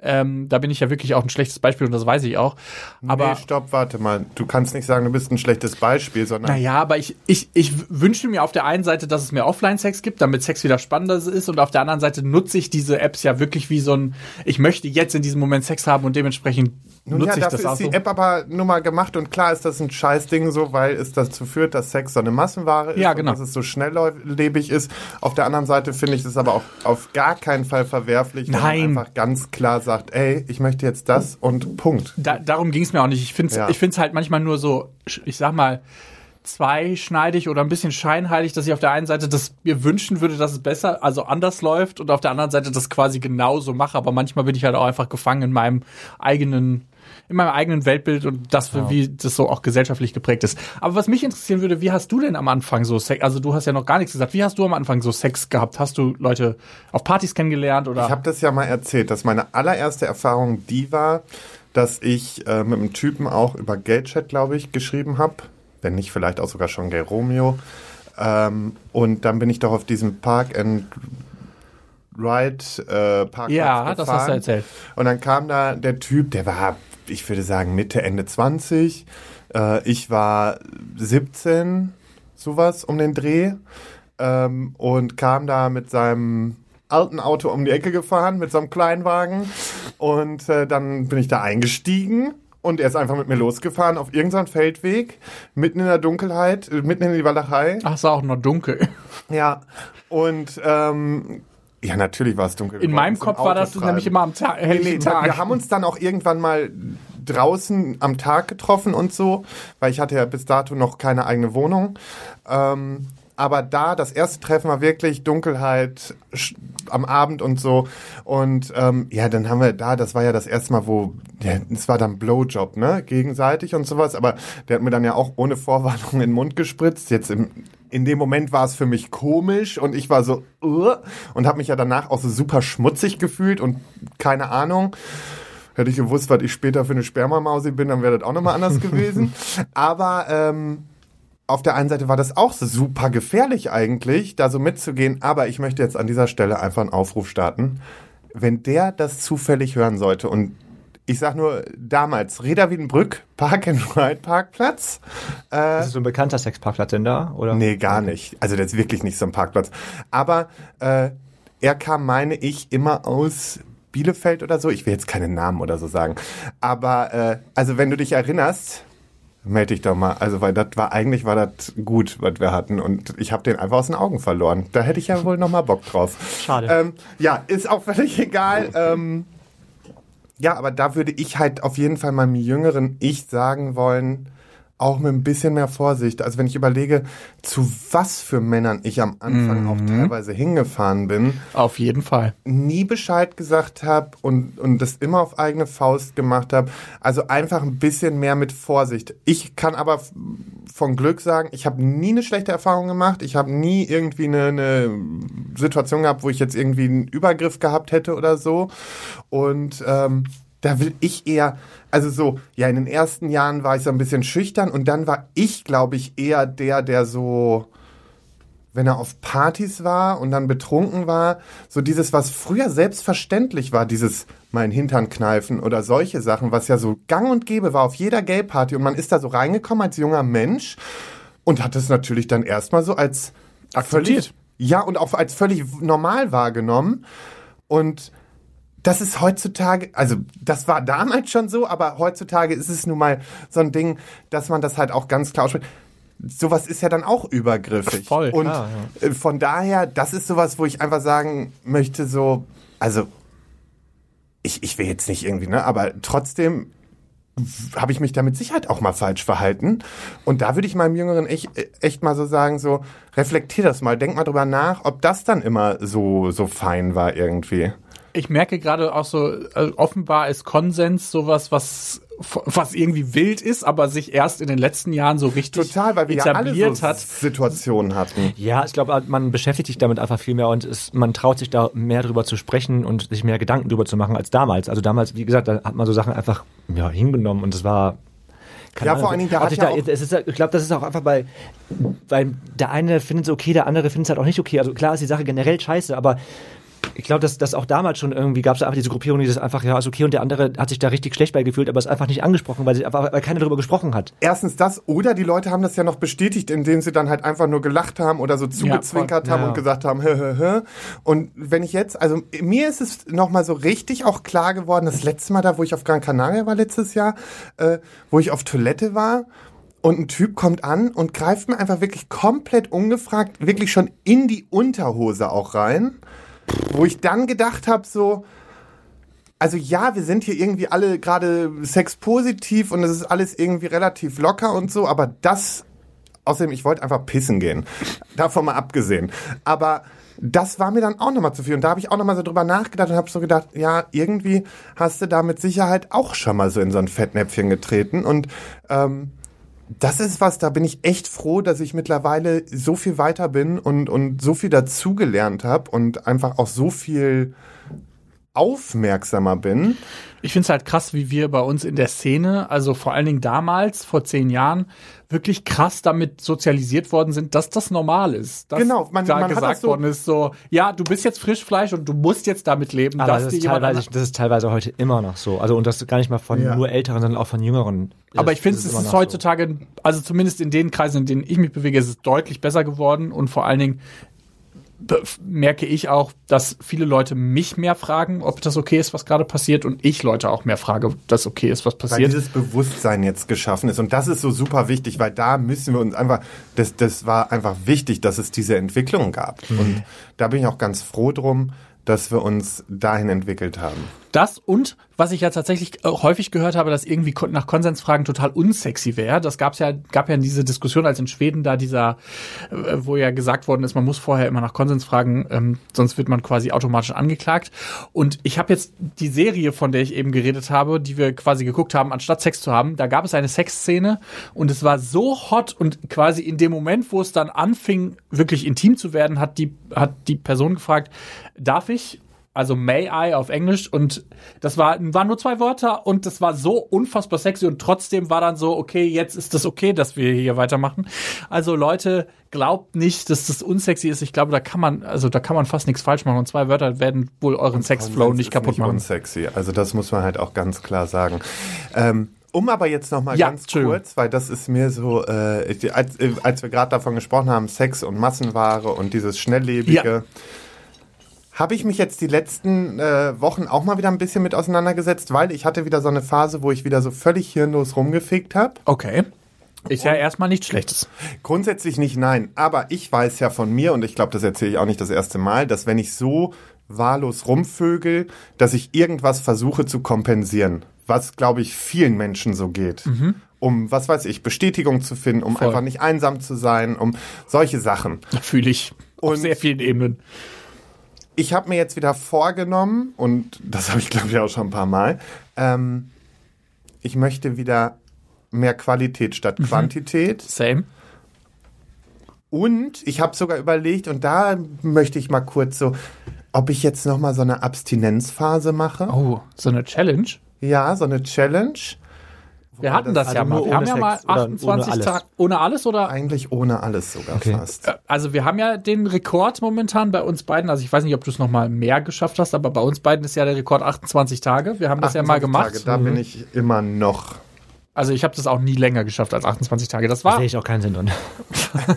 Ähm, da bin ich ja wirklich auch ein schlechtes Beispiel und das weiß ich auch. Aber nee, stopp, warte mal. Du kannst nicht sagen, du bist ein schlechtes Beispiel, sondern naja, aber ich, ich, ich wünsche mir auf der einen Seite, dass es mehr Offline-Sex gibt, damit Sex wieder spannender ist und auf der anderen Seite nutze ich diese Apps ja wirklich wie so ein, ich möchte jetzt in diesem Moment Sex haben und dementsprechend Nun ja, dafür ist die so. App aber nur mal gemacht und klar ist das ein Scheißding so, weil es dazu führt, dass Sex so eine Massenware ist Ja, genau. und dass es so schnelllebig ist. Auf der anderen Seite finde ich es aber auch auf gar keinen Fall verwerflich, wenn man einfach ganz klar sagt, ey, ich möchte jetzt das und Punkt. Da, darum ging es mir auch nicht. Ich finde es Ja. ich halt manchmal nur so, ich sag mal, zweischneidig oder ein bisschen scheinheilig, dass ich auf der einen Seite das mir wünschen würde, dass es besser, also anders läuft und auf der anderen Seite das quasi genauso mache. Aber manchmal bin ich halt auch einfach gefangen in meinem eigenen in meinem eigenen Weltbild und das, wie das so auch gesellschaftlich geprägt ist. Aber was mich interessieren würde, wie hast du denn am Anfang so Sex, also du hast ja noch gar nichts gesagt, wie hast du am Anfang so Sex gehabt? Hast du Leute auf Partys kennengelernt oder? Ich habe das ja mal erzählt, dass meine allererste Erfahrung die war, dass ich äh, mit einem Typen auch über Geldchat, glaube ich, geschrieben habe. Wenn nicht, vielleicht auch sogar schon Gay Romeo. Ähm, und dann bin ich doch auf diesem Park and Ride äh, Parkplatz ja, das hast du gefahren. erzählt. Und dann kam da der Typ, der war, ich würde sagen, Mitte, Ende 20. Äh, ich war 17, sowas um den Dreh. Ähm, und kam da mit seinem alten Auto um die Ecke gefahren, mit so einem Kleinwagen. Und äh, dann bin ich da eingestiegen. Und er ist einfach mit mir losgefahren auf irgendeinem Feldweg, mitten in der Dunkelheit, äh, mitten in die Walachei. Ach, es war auch noch dunkel. Ja. Und ähm, ja, natürlich war es dunkel. In meinem Kopf war das nämlich immer am Tag. Nee, nee, da, wir haben uns dann auch irgendwann mal draußen am Tag getroffen und so, weil ich hatte ja bis dato noch keine eigene Wohnung. Ähm, aber da, das erste Treffen war wirklich Dunkelheit am Abend und so. Und ähm, ja, dann haben wir da, das war ja das erste Mal, wo, ja, es war dann Blowjob, ne, gegenseitig und sowas. Aber der hat mir dann ja auch ohne Vorwarnung in den Mund gespritzt. Jetzt im, in dem Moment war es für mich komisch und ich war so, uh, und habe mich ja danach auch so super schmutzig gefühlt und keine Ahnung. Hätte ich gewusst, was ich später für eine Spermamausi bin, dann wäre das auch nochmal anders gewesen. Aber ähm, auf der einen Seite war das auch super gefährlich eigentlich, da so mitzugehen. Aber ich möchte jetzt an dieser Stelle einfach einen Aufruf starten. Wenn der das zufällig hören sollte und ich sag nur damals, Reda Wiedenbrück, Park and Ride Parkplatz. Äh, Ist das so ein bekannter Sexparkplatz denn da? Oder? Nee, gar nicht. Also das ist wirklich nicht so ein Parkplatz. Aber äh, er kam, meine ich, immer aus Bielefeld oder so. Ich will jetzt keine Namen oder so sagen. Aber äh, also wenn du dich erinnerst, melde dich doch mal. Also weil das war eigentlich war das gut, was wir hatten. Und ich habe den einfach aus den Augen verloren. Da hätte ich ja wohl noch mal Bock drauf. Schade. Ähm, ja, ist auch völlig egal. Ähm, ja, aber da würde ich halt auf jeden Fall meinem jüngeren Ich sagen wollen, auch mit ein bisschen mehr Vorsicht. Also wenn ich überlege, zu was für Männern ich am Anfang auch teilweise hingefahren bin, Auf jeden Fall. nie Bescheid gesagt habe und, und das immer auf eigene Faust gemacht habe. Also einfach ein bisschen mehr mit Vorsicht. Ich kann aber von Glück sagen, ich habe nie eine schlechte Erfahrung gemacht. Ich habe nie irgendwie eine, eine Situation gehabt, wo ich jetzt irgendwie einen Übergriff gehabt hätte oder so. Und ähm, da will ich eher, also so, ja, in den ersten Jahren war ich so ein bisschen schüchtern und dann war ich, glaube ich, eher der, der so, wenn er auf Partys war und dann betrunken war, so dieses, was früher selbstverständlich war, dieses mein Hintern kneifen oder solche Sachen, was ja so gang und gäbe war auf jeder Gay-Party und man ist da so reingekommen als junger Mensch und hat es natürlich dann erstmal so als Akzeptiert. völlig, ja, und auch als völlig normal wahrgenommen und das ist heutzutage, also das war damals schon so, aber heutzutage ist es nun mal so ein Ding, dass man das halt auch ganz klar ausspricht. Sowas ist ja dann auch übergriffig. Voll, Und klar, äh, von daher, das ist sowas, wo ich einfach sagen möchte, so, also ich, ich will jetzt nicht irgendwie, ne, aber trotzdem habe ich mich da mit Sicherheit auch mal falsch verhalten. Und da würde ich meinem Jüngeren echt, echt mal so sagen, so, reflektier das mal, denk mal drüber nach, ob das dann immer so, so fein war irgendwie. Ich merke gerade auch so, äh, offenbar ist Konsens sowas, was was irgendwie wild ist, aber sich erst in den letzten Jahren so richtig Total, weil wir ja alle etabliert so hat. Situationen hatten. Ja, ich glaube, man beschäftigt sich damit einfach viel mehr und es, man traut sich da mehr drüber zu sprechen und sich mehr Gedanken drüber zu machen als damals. Also damals, wie gesagt, da hat man so Sachen einfach ja, hingenommen und es war keine Ja, Ahnung, vor allen Dingen, da hat ja da, ist, ich glaube, das ist auch einfach bei, weil der eine findet es okay, der andere findet es halt auch nicht okay. Also klar ist die Sache generell scheiße, aber ich glaube, dass, dass auch damals schon irgendwie gab es einfach diese Gruppierung, die das einfach, ja, ist okay und der andere hat sich da richtig schlecht bei gefühlt, aber ist einfach nicht angesprochen, weil, sie einfach, weil keiner darüber gesprochen hat. Erstens das, oder die Leute haben das ja noch bestätigt, indem sie dann halt einfach nur gelacht haben oder so zugezwinkert voll. haben Ja. und gesagt haben, hä, hä, hä. Und wenn ich jetzt, also mir ist es nochmal so richtig auch klar geworden, das letzte Mal da, wo ich auf Gran Canaria war letztes Jahr, äh, wo ich auf Toilette war und ein Typ kommt an und greift mir einfach wirklich komplett ungefragt, wirklich schon in die Unterhose auch rein, wo ich dann gedacht habe, so, also ja, wir sind hier irgendwie alle gerade sexpositiv und es ist alles irgendwie relativ locker und so, aber das, außerdem, ich wollte einfach pissen gehen. Davon mal abgesehen. Aber das war mir dann auch nochmal zu viel. Und da habe ich auch nochmal so drüber nachgedacht und habe so gedacht, ja, irgendwie hast du da mit Sicherheit auch schon mal so in so ein Fettnäpfchen getreten. Und ähm, das ist was, da bin ich echt froh, dass ich mittlerweile so viel weiter bin und, und so viel dazugelernt habe und einfach auch so viel aufmerksamer bin. Ich finde es halt krass, wie wir bei uns in der Szene, also vor allen Dingen damals, vor zehn Jahren, wirklich krass damit sozialisiert worden sind, dass das normal ist. Dass Genau, man- da man hat gesagt das so- worden ist, so, ja, du bist jetzt Frischfleisch und du musst jetzt damit leben, Aber dass das ist, jemand teilweise, das ist teilweise heute immer noch so. Also und das gar nicht mal von Ja. nur Älteren, sondern auch von Jüngeren. Aber ich finde, es ist so. heutzutage, also zumindest in den Kreisen, in denen ich mich bewege, ist es deutlich besser geworden und vor allen Dingen merke ich auch, dass viele Leute mich mehr fragen, ob das okay ist, was gerade passiert und ich Leute auch mehr frage, ob das okay ist, was Weil passiert. dieses Bewusstsein jetzt geschaffen ist. Und das ist so super wichtig, weil da müssen wir uns einfach, das, das war einfach wichtig, dass es diese Entwicklung gab. Und da bin ich auch ganz froh drum, dass wir uns dahin entwickelt haben. Das und was ich ja tatsächlich äh, häufig gehört habe, dass irgendwie nach Konsensfragen total unsexy wäre. Das gab's ja, gab ja diese Diskussion, als in Schweden da dieser, äh, wo ja gesagt worden ist, man muss vorher immer nach Konsens fragen, ähm, sonst wird man quasi automatisch angeklagt. Und ich habe jetzt die Serie, von der ich eben geredet habe, die wir quasi geguckt haben, anstatt Sex zu haben, da gab es eine Sexszene und es war so hot und quasi in dem Moment, wo es dann anfing, wirklich intim zu werden, hat die, hat die Person gefragt, darf ich? Also May I auf Englisch und das war, waren nur zwei Wörter und das war so unfassbar sexy und trotzdem war dann so, okay, jetzt ist das okay, dass wir hier weitermachen. Also Leute, glaubt nicht, dass das unsexy ist. Ich glaube, da kann man, also da kann man fast nichts falsch machen und zwei Wörter werden wohl euren Sexflow nicht kaputt nicht machen. unsexy. Also das muss man halt auch ganz klar sagen. Ähm, um aber jetzt noch mal Ja, ganz Entschuldigung. kurz, weil das ist mir so, äh, ich- als, äh, als wir gerade davon gesprochen haben, Sex und Massenware und dieses Schnelllebige, Ja. Habe ich mich jetzt die letzten äh, Wochen auch mal wieder ein bisschen mit auseinandergesetzt, weil ich hatte wieder so eine Phase, wo ich wieder so völlig hirnlos rumgefickt habe. Okay. Ist ja erstmal nichts Schlechtes. Grundsätzlich nicht, nein. Aber ich weiß ja von mir, und ich glaube, das erzähle ich auch nicht das erste Mal, dass wenn ich so wahllos rumvögel, dass ich irgendwas versuche zu kompensieren. Was, glaube ich, vielen Menschen so geht. Um, was weiß ich, Bestätigung zu finden, um Voll. einfach nicht einsam zu sein, um solche Sachen. Fühle ich. Auf Und- sehr vielen Ebenen. Ich habe mir jetzt wieder vorgenommen, und das habe ich, glaube ich, auch schon ein paar Mal, ähm, ich möchte wieder mehr Qualität statt Quantität. Same. Und ich habe sogar überlegt, und da möchte ich mal kurz so, ob ich jetzt noch mal so eine Abstinenzphase mache. Oh, so eine Challenge. Ja, so eine Challenge. Wir hatten das, also ja mal. nur Wir haben ja mal Sex oder 28 ohne? Tage ohne alles oder Eigentlich ohne alles sogar Okay. fast. Also wir haben ja den Rekord momentan bei uns beiden. Also ich weiß nicht, ob du es noch mal mehr geschafft hast, aber bei uns beiden ist ja der Rekord 28 Tage. Wir haben das ja mal 28 gemacht. Tage, da bin ich immer noch. Also ich habe das auch nie länger geschafft als 28 Tage. Das Da war. sehe ich auch keinen Sinn drin.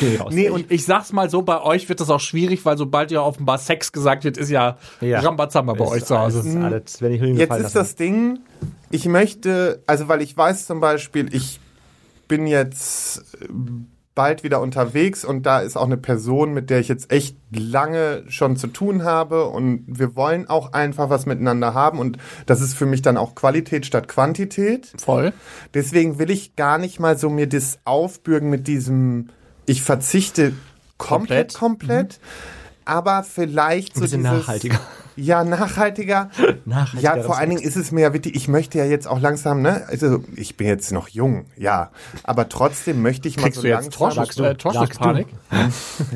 Geh raus. Nee, und Ich sag's mal so, bei euch wird das auch schwierig, weil sobald ja offenbar Sex gesagt wird, ist ja, Ja. Rambazamba bei Ist euch zu Hause. Alles, alles, wenn ich jetzt ist lassen. das Ding, ich möchte, also weil ich weiß zum Beispiel, ich bin jetzt bald wieder unterwegs und da ist auch eine Person, mit der ich jetzt echt lange schon zu tun habe und wir wollen auch einfach was miteinander haben und das ist für mich dann auch Qualität statt Quantität. Voll. Deswegen will ich gar nicht mal so mir das aufbürgen mit diesem, ich verzichte komplett, Komplett. komplett, aber vielleicht Ein so bisschen dieses, nachhaltiger. Ja, nachhaltiger. Nachhaltiger ja, vor allen Dingen ist es mir ja wichtig, ich möchte ja jetzt auch langsam, ne, also ich bin jetzt noch jung, ja, aber trotzdem möchte ich mal Kriegst so du jetzt langsam. Torschuss, äh, Torschusspanik?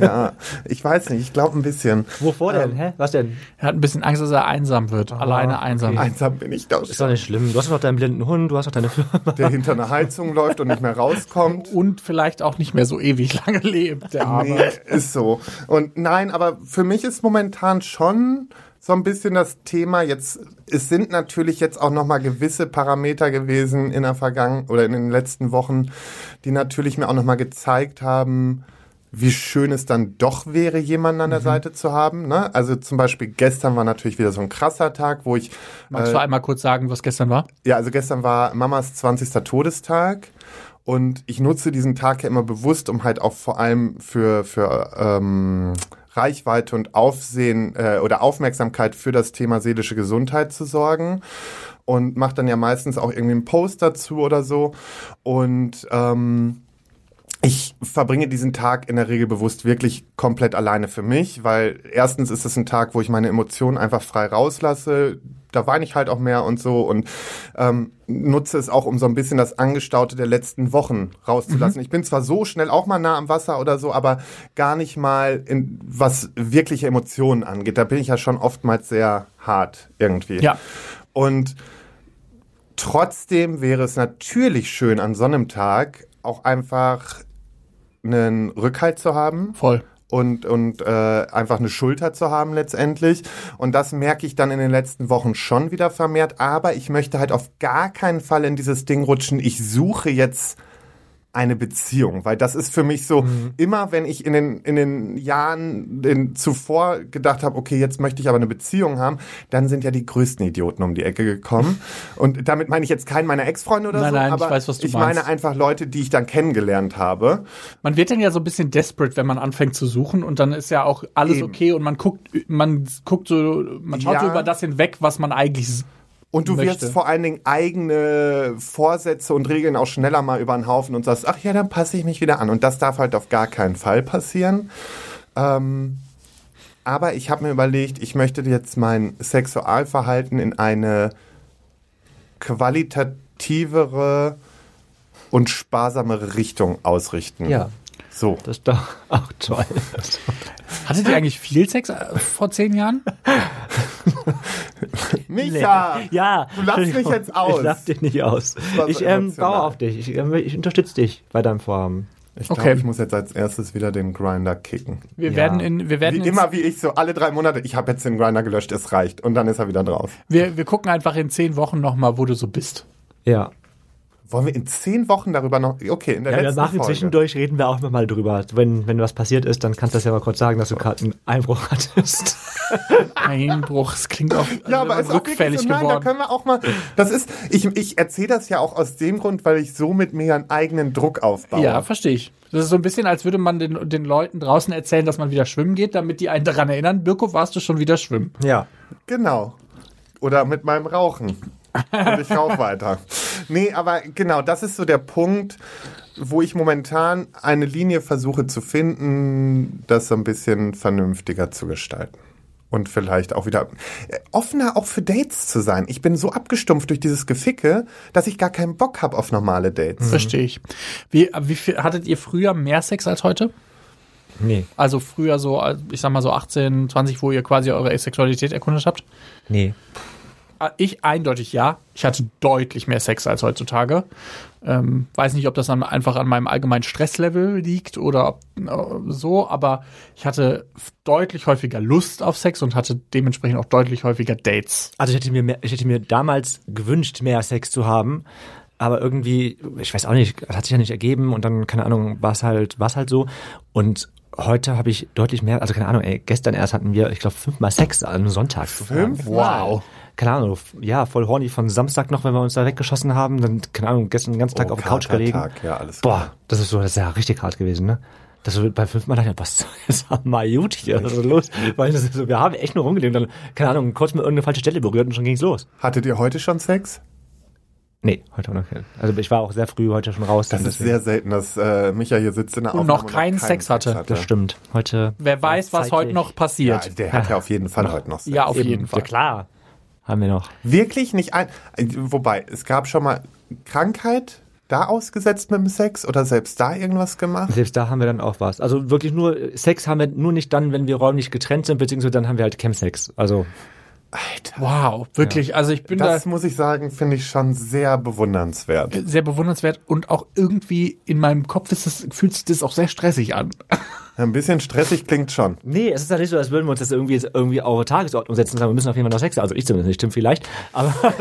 Ja, ich weiß nicht, ich glaube ein bisschen. Wovor denn? Ähm, Hä? Was denn? Er hat ein bisschen Angst, dass er einsam wird. Alleine einsam. Einsam bin ich doch Ist doch nicht schlimm. Du hast noch deinen blinden Hund, du hast noch deine Firma. der hinter einer Heizung läuft und nicht mehr rauskommt. Und vielleicht auch nicht mehr so ewig lange lebt, der Arme. Nee, ist so. Und nein, aber für mich ist momentan schon so ein bisschen das Thema jetzt, es sind natürlich jetzt auch nochmal gewisse Parameter gewesen in der Vergangenheit oder in den letzten Wochen, die natürlich mir auch nochmal gezeigt haben, wie schön es dann doch wäre, jemanden an der Seite zu haben. Ne? Also zum Beispiel gestern war natürlich wieder so ein krasser Tag, wo ich Magst du einmal kurz sagen, was gestern war? ja, also gestern war Mamas 20. Todestag und ich nutze diesen Tag ja immer bewusst, um halt auch vor allem für, für ähm, Reichweite und Aufsehen äh, oder Aufmerksamkeit für das Thema seelische Gesundheit zu sorgen und mache dann ja meistens auch irgendwie einen Post dazu oder so und ähm, ich verbringe diesen Tag in der Regel bewusst wirklich komplett alleine für mich, weil erstens ist es ein Tag, wo ich meine Emotionen einfach frei rauslasse. Da weine ich halt auch mehr und so und ähm, nutze es auch, um so ein bisschen das Angestaute der letzten Wochen rauszulassen. Ich bin zwar so schnell auch mal nah am Wasser oder so, aber gar nicht mal in was wirkliche Emotionen angeht. Da bin ich ja schon oftmals sehr hart irgendwie. Ja. Und trotzdem wäre es natürlich schön, an so einem Tag auch einfach einen Rückhalt zu haben Voll. Und, und äh, einfach eine Schulter zu haben letztendlich. Und das merke ich dann in den letzten Wochen schon wieder vermehrt. Aber ich möchte halt auf gar keinen Fall in dieses Ding rutschen. Ich suche jetzt eine Beziehung, weil das ist für mich so, immer wenn ich in den, in den Jahren den zuvor gedacht habe, okay, jetzt möchte ich aber eine Beziehung haben, dann sind ja die größten Idioten um die Ecke gekommen. Und damit meine ich jetzt keinen meiner Ex-Freunde oder Nein, so, nein, ich aber weiß, was du ich meinst. meine einfach Leute, die ich dann kennengelernt habe. Man wird dann ja so ein bisschen desperate, wenn man anfängt zu suchen und dann ist ja auch alles Eben. okay und man guckt, man guckt so, man schaut Ja. so über das hinweg, was man eigentlich Und du möchte. wirst vor allen Dingen eigene Vorsätze und Regeln auch schneller mal über den Haufen und sagst, ach ja, dann passe ich mich wieder an. Und das darf halt auf gar keinen Fall passieren. Ähm, aber ich habe mir überlegt, ich möchte jetzt mein Sexualverhalten in eine qualitativere und sparsamere Richtung ausrichten. Ja, So. das ist doch auch toll. Hattet ihr eigentlich viel Sex äh, vor zehn Jahren? Micha! Ja, Du lachst mich jetzt aus. Ich lach dich nicht aus. Ich ähm, baue auf dich. Ich, ähm, ich unterstütze dich bei deinem Vorhaben. Ich glaube, Okay. ich muss jetzt als erstes wieder den Grinder kicken. Wir Ja. werden in, wir werden Wie immer wie ich so alle drei Monate, ich habe jetzt den Grinder gelöscht, es reicht. Und dann ist er wieder drauf. wir, wir gucken einfach in zehn Wochen nochmal, wo du so bist. Ja. Wollen wir in zehn Wochen darüber noch. Okay, in der Ja, wir letzten machen Folge. zwischendurch, reden wir auch noch mal drüber. Wenn, wenn was passiert ist, dann kannst du das ja mal kurz sagen, dass du gerade einen Einbruch hattest. Einbruch, es klingt auch Ja, aber wäre ist man auch wirklich rückfällig so, nein, da geworden. können wir auch mal. Das ist, ich, ich erzähle das ja auch aus dem Grund, weil ich so mit mir einen eigenen Druck aufbaue. Ja, verstehe ich. Das ist so ein bisschen, als würde man den, den Leuten draußen erzählen, dass man wieder schwimmen geht, damit die einen daran erinnern, Birko, warst du schon wieder schwimmen? Ja. Genau. Oder mit meinem Rauchen. Und ich rauche weiter. Nee, aber genau, das ist so der Punkt, wo ich momentan eine Linie versuche zu finden, das so ein bisschen vernünftiger zu gestalten. Und vielleicht auch wieder offener auch für Dates zu sein. Ich bin so abgestumpft durch dieses Geficke, dass ich gar keinen Bock habe auf normale Dates. Verstehe ich. Wie, wie viel, hattet ihr früher mehr Sex als heute? Nee. Also früher so, ich sag mal so 18, 20, wo ihr quasi eure Sexualität erkundet habt? Nee. Ah, Ich eindeutig ja. Ich hatte deutlich mehr Sex als heutzutage. Ähm, weiß nicht, ob das dann einfach an meinem allgemeinen Stresslevel liegt oder ob, äh, so, aber ich hatte deutlich häufiger Lust auf Sex und hatte dementsprechend auch deutlich häufiger Dates. Also ich hätte mir mehr, ich hätte mir damals gewünscht, mehr Sex zu haben. Aber irgendwie, ich weiß auch nicht, das hat sich ja nicht ergeben und dann, keine Ahnung, war es halt, war es halt so. Und heute habe ich deutlich mehr, also keine Ahnung, ey, gestern erst hatten wir, ich glaube, fünfmal Sex einem Sonntag. Fünf? Wow. Keine Ahnung, ja, voll horny von Samstag noch, wenn wir uns da weggeschossen haben, dann, keine Ahnung, gestern den ganzen Tag Oh, auf der Couch gelegen. Katertag, ja, alles klar. Boah, das ist so, das ist ja richtig hart gewesen, ne? Das so bei fünfmal dachte ich, was ist mal gut hier, was ist los? Weil das ist so, wir haben echt nur rumgelegen, dann, keine Ahnung, kurz mal irgendeine falsche Stelle berührt und schon ging's los. Hattet ihr heute schon Sex? Nee, heute auch noch kein. Also ich war auch sehr früh heute schon raus. Das ist deswegen. sehr selten, dass äh, Micha hier sitzt in der Und Aufnahme noch keinen Sex hatte. Das stimmt. Heute. Wer weiß, was heute noch Ja, passiert. der hat ja auf jeden Fall heute noch Sex. Ja, auf Eben, jeden Fall. Ja, klar. Haben wir noch. Wirklich nicht ein. Wobei, es gab schon mal Krankheit da ausgesetzt mit dem Sex oder selbst da irgendwas gemacht? Selbst da haben wir dann auch was. Also wirklich nur, Sex haben wir nur nicht dann, wenn wir räumlich getrennt sind, beziehungsweise dann haben wir halt Chemsex. Also, Alter. Wow, wirklich. Also ich bin Das da muss ich sagen, finde ich schon sehr bewundernswert. sehr bewundernswert und auch irgendwie in meinem Kopf ist es, fühlt sich das auch sehr stressig an. Ein bisschen stressig klingt schon. nee, es ist ja nicht so, als würden wir uns das irgendwie jetzt irgendwie auf Tagesordnung setzen und sagen, wir müssen auf jeden Fall noch Sex. Also ich zumindest nicht, stimmt vielleicht. Aber,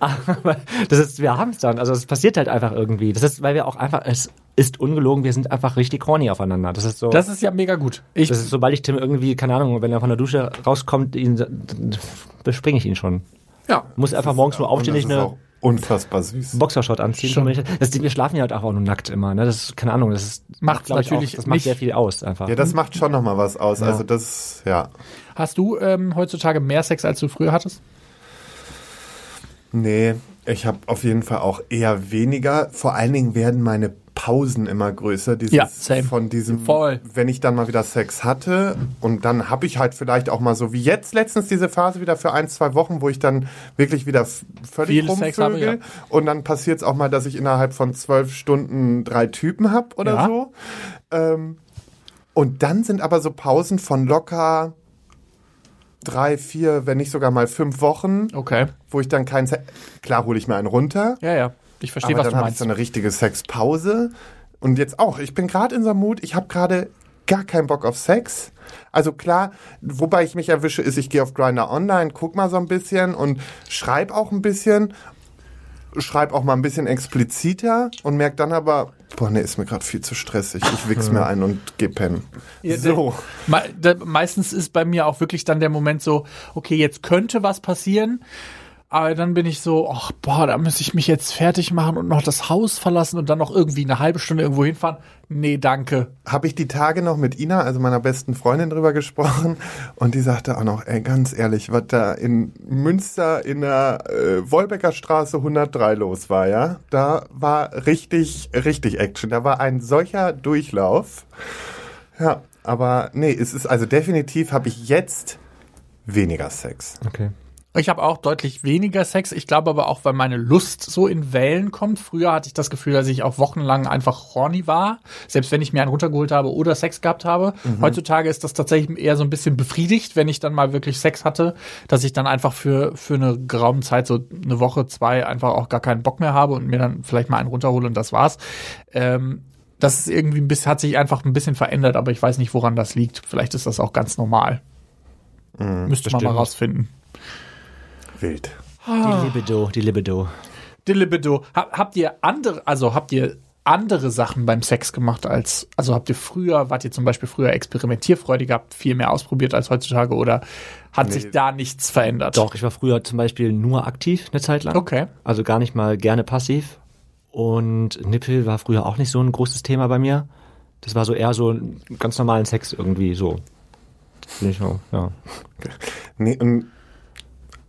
aber das ist, wir haben es dann. Also es passiert halt einfach irgendwie. Das ist, weil wir auch einfach, es ist ungelogen, wir sind einfach richtig horny aufeinander. Das ist so. Das ist ja mega gut. Ich, das ist, sobald ich Tim irgendwie, keine Ahnung, wenn er von der Dusche rauskommt, ihn, bespringe ich ihn schon. ja. Muss einfach morgens nur aufstehen, nicht eine unfassbar süß. Boxershot anziehen. Schon. Das, wir schlafen ja halt auch nur nackt immer. Ne? Das ist, keine Ahnung, das ist, ich, natürlich auch, das macht nicht- sehr viel aus einfach. Ja, das macht schon nochmal was aus. Ja. Also das, ja. Hast du ähm, heutzutage mehr Sex, als du früher hattest? Nee, ich habe auf jeden Fall auch eher weniger. Vor allen Dingen werden meine Pausen immer größer. Dieses, Ja, same. Von diesem, Voll. wenn ich dann mal wieder Sex hatte und dann habe ich halt vielleicht auch mal so wie jetzt letztens diese Phase wieder für ein, zwei Wochen, wo ich dann wirklich wieder völlig Viel Sex habe, rumvögel. Und dann passiert es auch mal, dass ich innerhalb von zwölf Stunden drei Typen habe oder Ja. so. Ähm, und dann sind aber so Pausen von locker drei, vier, wenn nicht sogar mal fünf Wochen, Okay. wo ich dann keinen Klar hole ich mir einen runter, Ja, ja. Ich verstehe, was dann du habe ich meinst. so eine richtige Sexpause. Und jetzt auch, ich bin gerade in so einem Mut, ich habe gerade gar keinen Bock auf Sex. Also klar, wobei ich mich erwische, ist, ich gehe auf Grinder Online, guck mal so ein bisschen und schreib auch ein bisschen, schreib auch mal ein bisschen expliziter und merk dann aber, boah, nee, ist mir gerade viel zu stressig. Ich wichs mir ein und geh pennen. Ja, so. Da, meistens ist bei mir auch wirklich dann der Moment so, okay, jetzt könnte was passieren. Aber dann bin ich so, ach, boah, da muss ich mich jetzt fertig machen und noch das Haus verlassen und dann noch irgendwie eine halbe Stunde irgendwo hinfahren. Nee, danke. habe ich die Tage noch mit Ina, also meiner besten Freundin, drüber gesprochen und die sagte auch noch, ey, ganz ehrlich, was da in Münster in der äh, Wolbecker Straße 103 los war, ja, da war richtig, richtig Action. Da war ein solcher Durchlauf. Ja, aber nee, es ist also definitiv habe ich jetzt weniger Sex. Okay. Ich habe auch deutlich weniger Sex. Ich glaube aber auch, weil meine Lust so in Wellen kommt. Früher hatte ich das Gefühl, dass ich auch wochenlang einfach horny war, selbst wenn ich mir einen runtergeholt habe oder Sex gehabt habe. Heutzutage ist das tatsächlich eher so ein bisschen befriedigt, wenn ich dann mal wirklich Sex hatte, dass ich dann einfach für, für eine geraume Zeit, so eine Woche, zwei, einfach auch gar keinen Bock mehr habe und mir dann vielleicht mal einen runterhole und das war's. Ähm, das ist irgendwie ein bisschen, hat sich einfach ein bisschen verändert, aber ich weiß nicht, woran das liegt. Vielleicht ist das auch ganz normal. Müsste man mal rausfinden. Wild. Die Libido, die Libido. Die Libido. Ha, habt ihr andere, also habt ihr andere Sachen beim Sex gemacht als, also habt ihr früher, wart ihr zum Beispiel früher experimentierfreudig, habt viel mehr ausprobiert als heutzutage oder hat sich da nichts verändert? Doch, ich war früher zum Beispiel nur aktiv eine Zeit lang. Okay. Also gar nicht mal gerne passiv. Und Nippel war früher auch nicht so ein großes Thema bei mir. Das war so eher so ein ganz normalen Sex irgendwie so. Ich auch, ja. Nee, und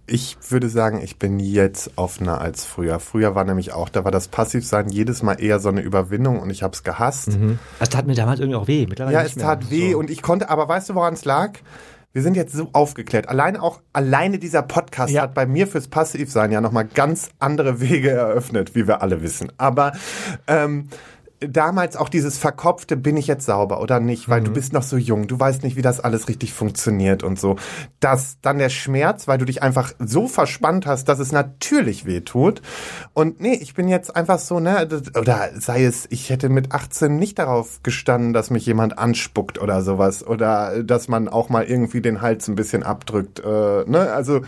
ich würde sagen, ich bin jetzt offener als früher. Früher war nämlich auch, da war das Passivsein jedes Mal eher so eine Überwindung und ich habe es gehasst. Das tat mir damals irgendwie auch weh. Mittlerweile Ja, es mehr. tat weh So. und ich konnte, aber weißt du, woran es lag? Wir sind jetzt so aufgeklärt. Alleine auch, alleine dieser Podcast Ja. hat bei mir fürs Passivsein ja nochmal ganz andere Wege eröffnet, wie wir alle wissen. Aber ähm, damals auch dieses verkopfte, bin ich jetzt sauber oder nicht, weil du bist noch so jung, du weißt nicht, wie das alles richtig funktioniert und so. Das, dann der Schmerz, weil du dich einfach so verspannt hast, dass es natürlich weh tut. Und nee, ich bin jetzt einfach so, ne, oder sei es, ich hätte mit 18 nicht darauf gestanden, dass mich jemand anspuckt oder sowas. Oder dass man auch mal irgendwie den Hals ein bisschen abdrückt. Äh, ne, also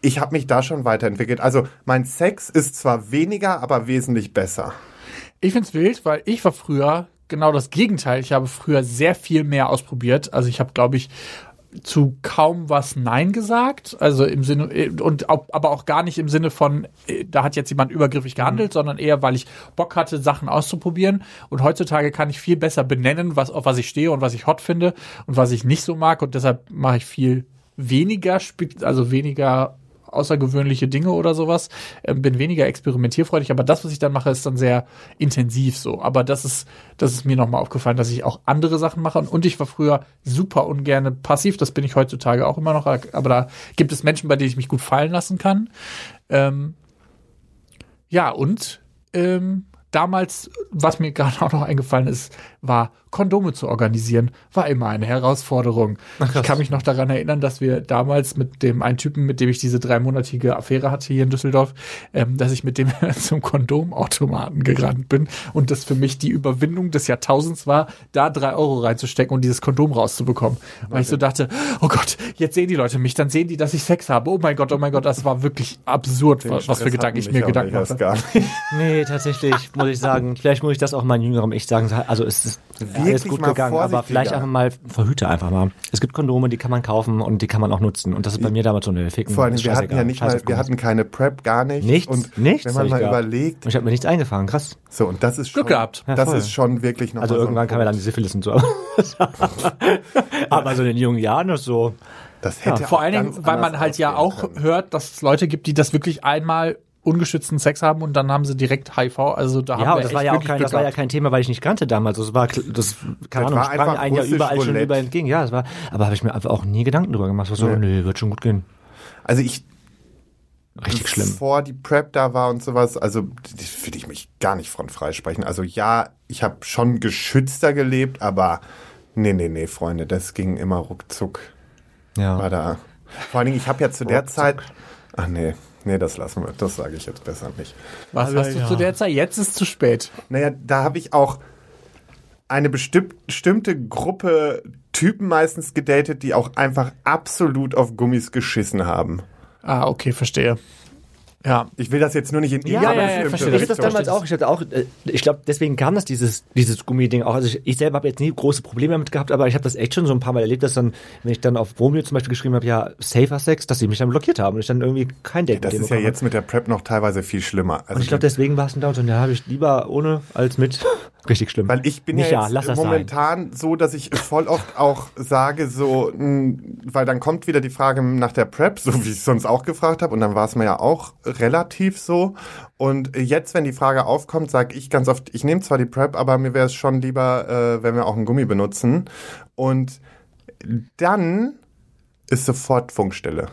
ich habe mich da schon weiterentwickelt. Also mein Sex ist zwar weniger, aber wesentlich besser. Ich find's wild, weil ich war früher genau das Gegenteil. Ich habe früher sehr viel mehr ausprobiert. Also ich habe, glaube ich, zu kaum was Nein gesagt. Also im Sinne, und auch, aber auch gar nicht im Sinne von, äh, da hat jetzt jemand übergriffig gehandelt, sondern eher, weil ich Bock hatte, Sachen auszuprobieren. Und heutzutage kann ich viel besser benennen, was, auf was ich stehe und was ich hot finde und was ich nicht so mag. Und deshalb mache ich viel weniger, also weniger außergewöhnliche Dinge oder sowas. Ähm, bin weniger experimentierfreudig, aber das, was ich dann mache, ist dann sehr intensiv so. Aber das ist, das ist mir nochmal aufgefallen, dass ich auch andere Sachen mache. Und ich war früher super ungerne passiv. Das bin ich heutzutage auch immer noch. Aber da gibt es Menschen, bei denen ich mich gut fallen lassen kann. Ähm, ja, und ähm, damals, was mir gerade auch noch eingefallen ist, war Kondome zu organisieren, war immer eine Herausforderung. ich kann mich noch daran erinnern, dass wir damals mit dem einen Typen, mit dem ich diese dreimonatige Affäre hatte hier in Düsseldorf, ähm, dass ich mit dem zum Kondomautomaten gerannt bin und das für mich die Überwindung des Jahrtausends war, da drei Euro reinzustecken und dieses Kondom rauszubekommen. Weil ich so dachte, oh Gott, jetzt sehen die Leute mich, dann sehen die, dass ich Sex habe. Oh mein Gott, oh mein Gott, das war wirklich absurd, was, was für Gedanken ich mir Gedanken hatte. hatte. Gar nicht. Nee, tatsächlich, muss ich sagen. Vielleicht muss ich das auch meinem jüngerem Ich sagen. Also es ist alles gut gegangen, aber vielleicht einfach mal verhüte einfach mal. Es gibt Kondome, die kann man kaufen und die kann man auch nutzen. Und das ist bei mir damals so eine Ficken. Vor allem, wir hatten ja nicht mal, wir hatten keine Prep, gar nichts. Nichts, Und nichts wenn man ich mal gehabt. überlegt, Und ich habe mir nichts eingefahren, krass. so, und das ist schon, Glück gehabt. Ja, das ist schon wirklich noch Also mal so irgendwann kam ja dann die. Syphilis und so. aber so in den jungen Jahren ist so. Das hätte Vor auch allen Dingen, weil man halt ja ausgehen auch können. hört, dass es Leute gibt, die das wirklich einmal ungeschützten Sex haben und dann haben sie direkt HIV. Also da haben Ja, wir und das echt war ja auch kein, das war ja kein Thema, weil ich nicht kannte damals. Das war, das, keine Das Ahnung, war sprang einfach einen ja russisch überall schon Roulette. über entgegen. Ja, das war, aber habe ich mir einfach auch nie Gedanken drüber gemacht. So, Nee. nee, wird schon gut gehen. Also ich, Richtig schlimm. bevor die Prep da war und sowas, also will ich mich gar nicht von freisprechen. Also ja, ich habe schon geschützter gelebt, aber nee, nee, nee, Freunde, das ging immer ruckzuck. Ja. War da. Vor allen Dingen, ich habe ja zu der Zeit. Ach nee, nee, das lassen wir. Das sage ich jetzt besser nicht. Was hast du zu der Zeit? Jetzt ist zu spät. Naja, da habe ich auch eine bestimm- bestimmte Gruppe Typen meistens gedatet, die auch einfach absolut auf Gummis geschissen haben. Ah, okay, verstehe. Ja. Ich will das jetzt nur nicht in Ja, ja, ja, bestimmte verstehe. Ich hatte das damals auch. Ich hatte auch, äh, ich glaube, deswegen kam das dieses dieses Gummiding auch. Also ich, ich selber habe jetzt nie große Probleme damit gehabt, aber ich habe das echt schon so ein paar Mal erlebt, dass dann, wenn ich dann auf Romeo zum Beispiel geschrieben habe, ja, safer Sex, dass sie mich dann blockiert haben und ich dann irgendwie kein Date Das mit denen ist ja jetzt mit der Prep noch teilweise viel schlimmer. Also Und ich glaube, deswegen war es dann da und so, ja, habe ich lieber ohne als mit. Richtig schlimm. Weil ich bin Nicht ja jetzt lass das sein. momentan so, dass ich voll oft auch sage, so, mh, weil dann kommt wieder die Frage nach der Prep, so wie ich sonst auch gefragt habe, und dann war es mir ja auch relativ so. Und jetzt, wenn die Frage aufkommt, sage ich ganz oft, ich nehme zwar die Prep, aber mir wäre es schon lieber, äh, wenn wir auch einen Gummi benutzen. Und dann ist sofort Funkstille.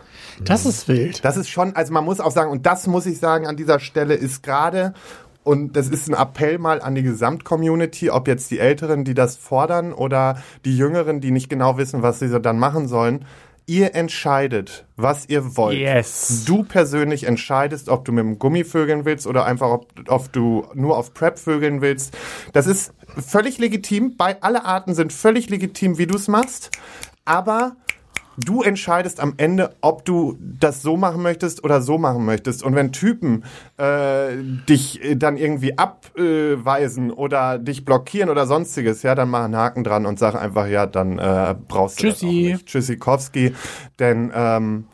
Das ist wild. Das ist schon, also man muss auch sagen, und das muss ich sagen an dieser Stelle, ist gerade, und das ist ein Appell mal an die Gesamtcommunity, ob jetzt die Älteren, die das fordern, oder die Jüngeren, die nicht genau wissen, was sie so dann machen sollen. Ihr entscheidet, was ihr wollt. Yes. Du persönlich entscheidest, ob du mit dem Gummi vögeln willst oder einfach, ob, ob du nur auf Prep vögeln willst. Das ist völlig legitim. Bei alle Arten sind völlig legitim, wie du es machst. Aber du entscheidest am Ende, ob du das so machen möchtest oder so machen möchtest. Und wenn Typen äh, dich äh, dann irgendwie abweisen oder dich blockieren oder sonstiges, ja, dann mach einen Haken dran und sag einfach, ja, dann äh, brauchst du das auch Tschüssi. Tschüssikowski. Denn ähm,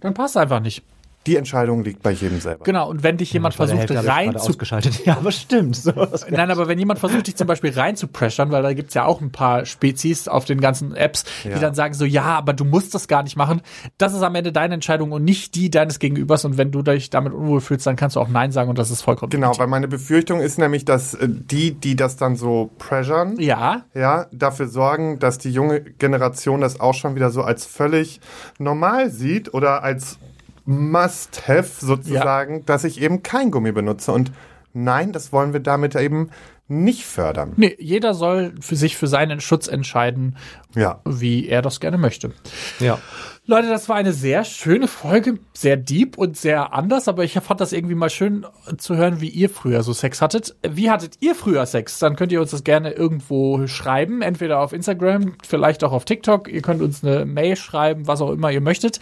Dann passt einfach nicht. Die Entscheidung liegt bei jedem selber. Genau, und wenn dich jemand der versucht rein gerade zu ausgeschaltet. Ja, aber stimmt. So, Nein, aber wenn jemand versucht, dich zum Beispiel rein zu pressern, weil da gibt's ja auch ein paar Spezies auf den ganzen Apps, Ja. die dann sagen so, ja, aber du musst das gar nicht machen. Das ist am Ende deine Entscheidung und nicht die deines Gegenübers. Und wenn du dich damit unwohl fühlst, dann kannst du auch Nein sagen und das ist vollkommen Genau, legitim. weil meine Befürchtung ist nämlich, dass äh, die, die das dann so pressuren, Ja, ja, dafür sorgen, dass die junge Generation das auch schon wieder so als völlig normal sieht oder als Must-Have sozusagen, dass ich eben kein Gummi benutze. Und nein, das wollen wir damit eben nicht fördern. nee, jeder soll für sich für seinen Schutz entscheiden, Ja. wie er das gerne möchte. ja. Leute, das war eine sehr schöne Folge, sehr deep und sehr anders, aber ich fand das irgendwie mal schön zu hören, wie ihr früher so Sex hattet. Wie hattet ihr früher Sex? Dann könnt ihr uns das gerne irgendwo schreiben, entweder auf Instagram, vielleicht auch auf TikTok. Ihr könnt uns eine Mail schreiben, was auch immer ihr möchtet.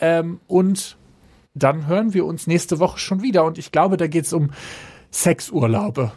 Ähm, und dann hören wir uns nächste Woche schon wieder. Und ich glaube, da geht's um Sexurlaube.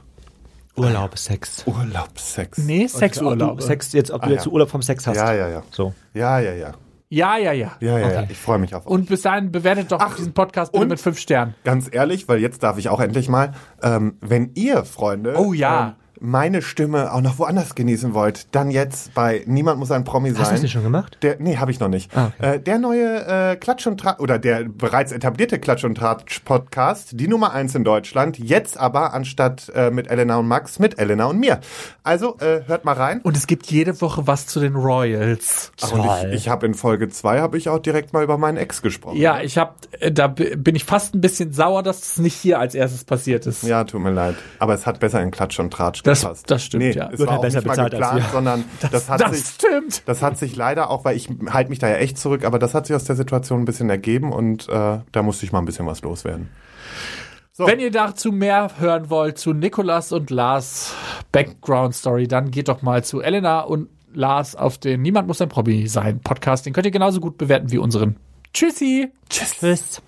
Urlaub, Sex. Urlaubssex. Nee, Ob du Sexurlaube. Sex jetzt, ob du Ah, jetzt ja. Urlaub vom Sex hast. Ja, ja, ja. So. Ja, ja, ja. Ja, ja, ja. Ja, ja, ja. Okay. Ich freue mich auf euch. Und bis dahin bewertet doch diesen Podcast bitte und- mit fünf Sternen. Ganz ehrlich, weil jetzt darf ich auch endlich mal, ähm, wenn ihr, Freunde, Oh ja. ähm, meine Stimme auch noch woanders genießen wollt, dann jetzt bei Niemand muss ein Promi sein. Hast du das nicht schon gemacht? Der, nee, habe ich noch nicht. Ah, okay. äh, der neue äh, Klatsch und Tratsch, oder der bereits etablierte Klatsch und Tratsch Podcast, die Nummer eins in Deutschland, jetzt aber anstatt äh, mit Elena und Max, mit Elena und mir. Also äh, hört mal rein. Und es gibt jede Woche was zu den Royals. Ach, und ich, ich habe in Folge zwei habe ich auch direkt mal über meinen Ex gesprochen. Ja, ich hab, äh, da bin ich fast ein bisschen sauer, dass es nicht hier als erstes passiert ist. Ja, tut mir leid. Aber es hat besser in Klatsch und Tratsch Das- gepasst. das stimmt, nee, ja. Es Wird war halt auch besser nicht mal bezahlt als geplant, wir. sondern das, hat das sich, stimmt. das hat sich leider auch, weil ich halte mich da ja echt zurück, aber das hat sich aus der Situation ein bisschen ergeben und äh, da musste ich mal ein bisschen was loswerden. So. Wenn ihr dazu mehr hören wollt zu Nikolas und Lars Background Story, dann geht doch mal zu Elena und Lars auf den Niemand muss ein Promi sein Podcast. Den könnt ihr genauso gut bewerten wie unseren. Tschüssi. Tschüss.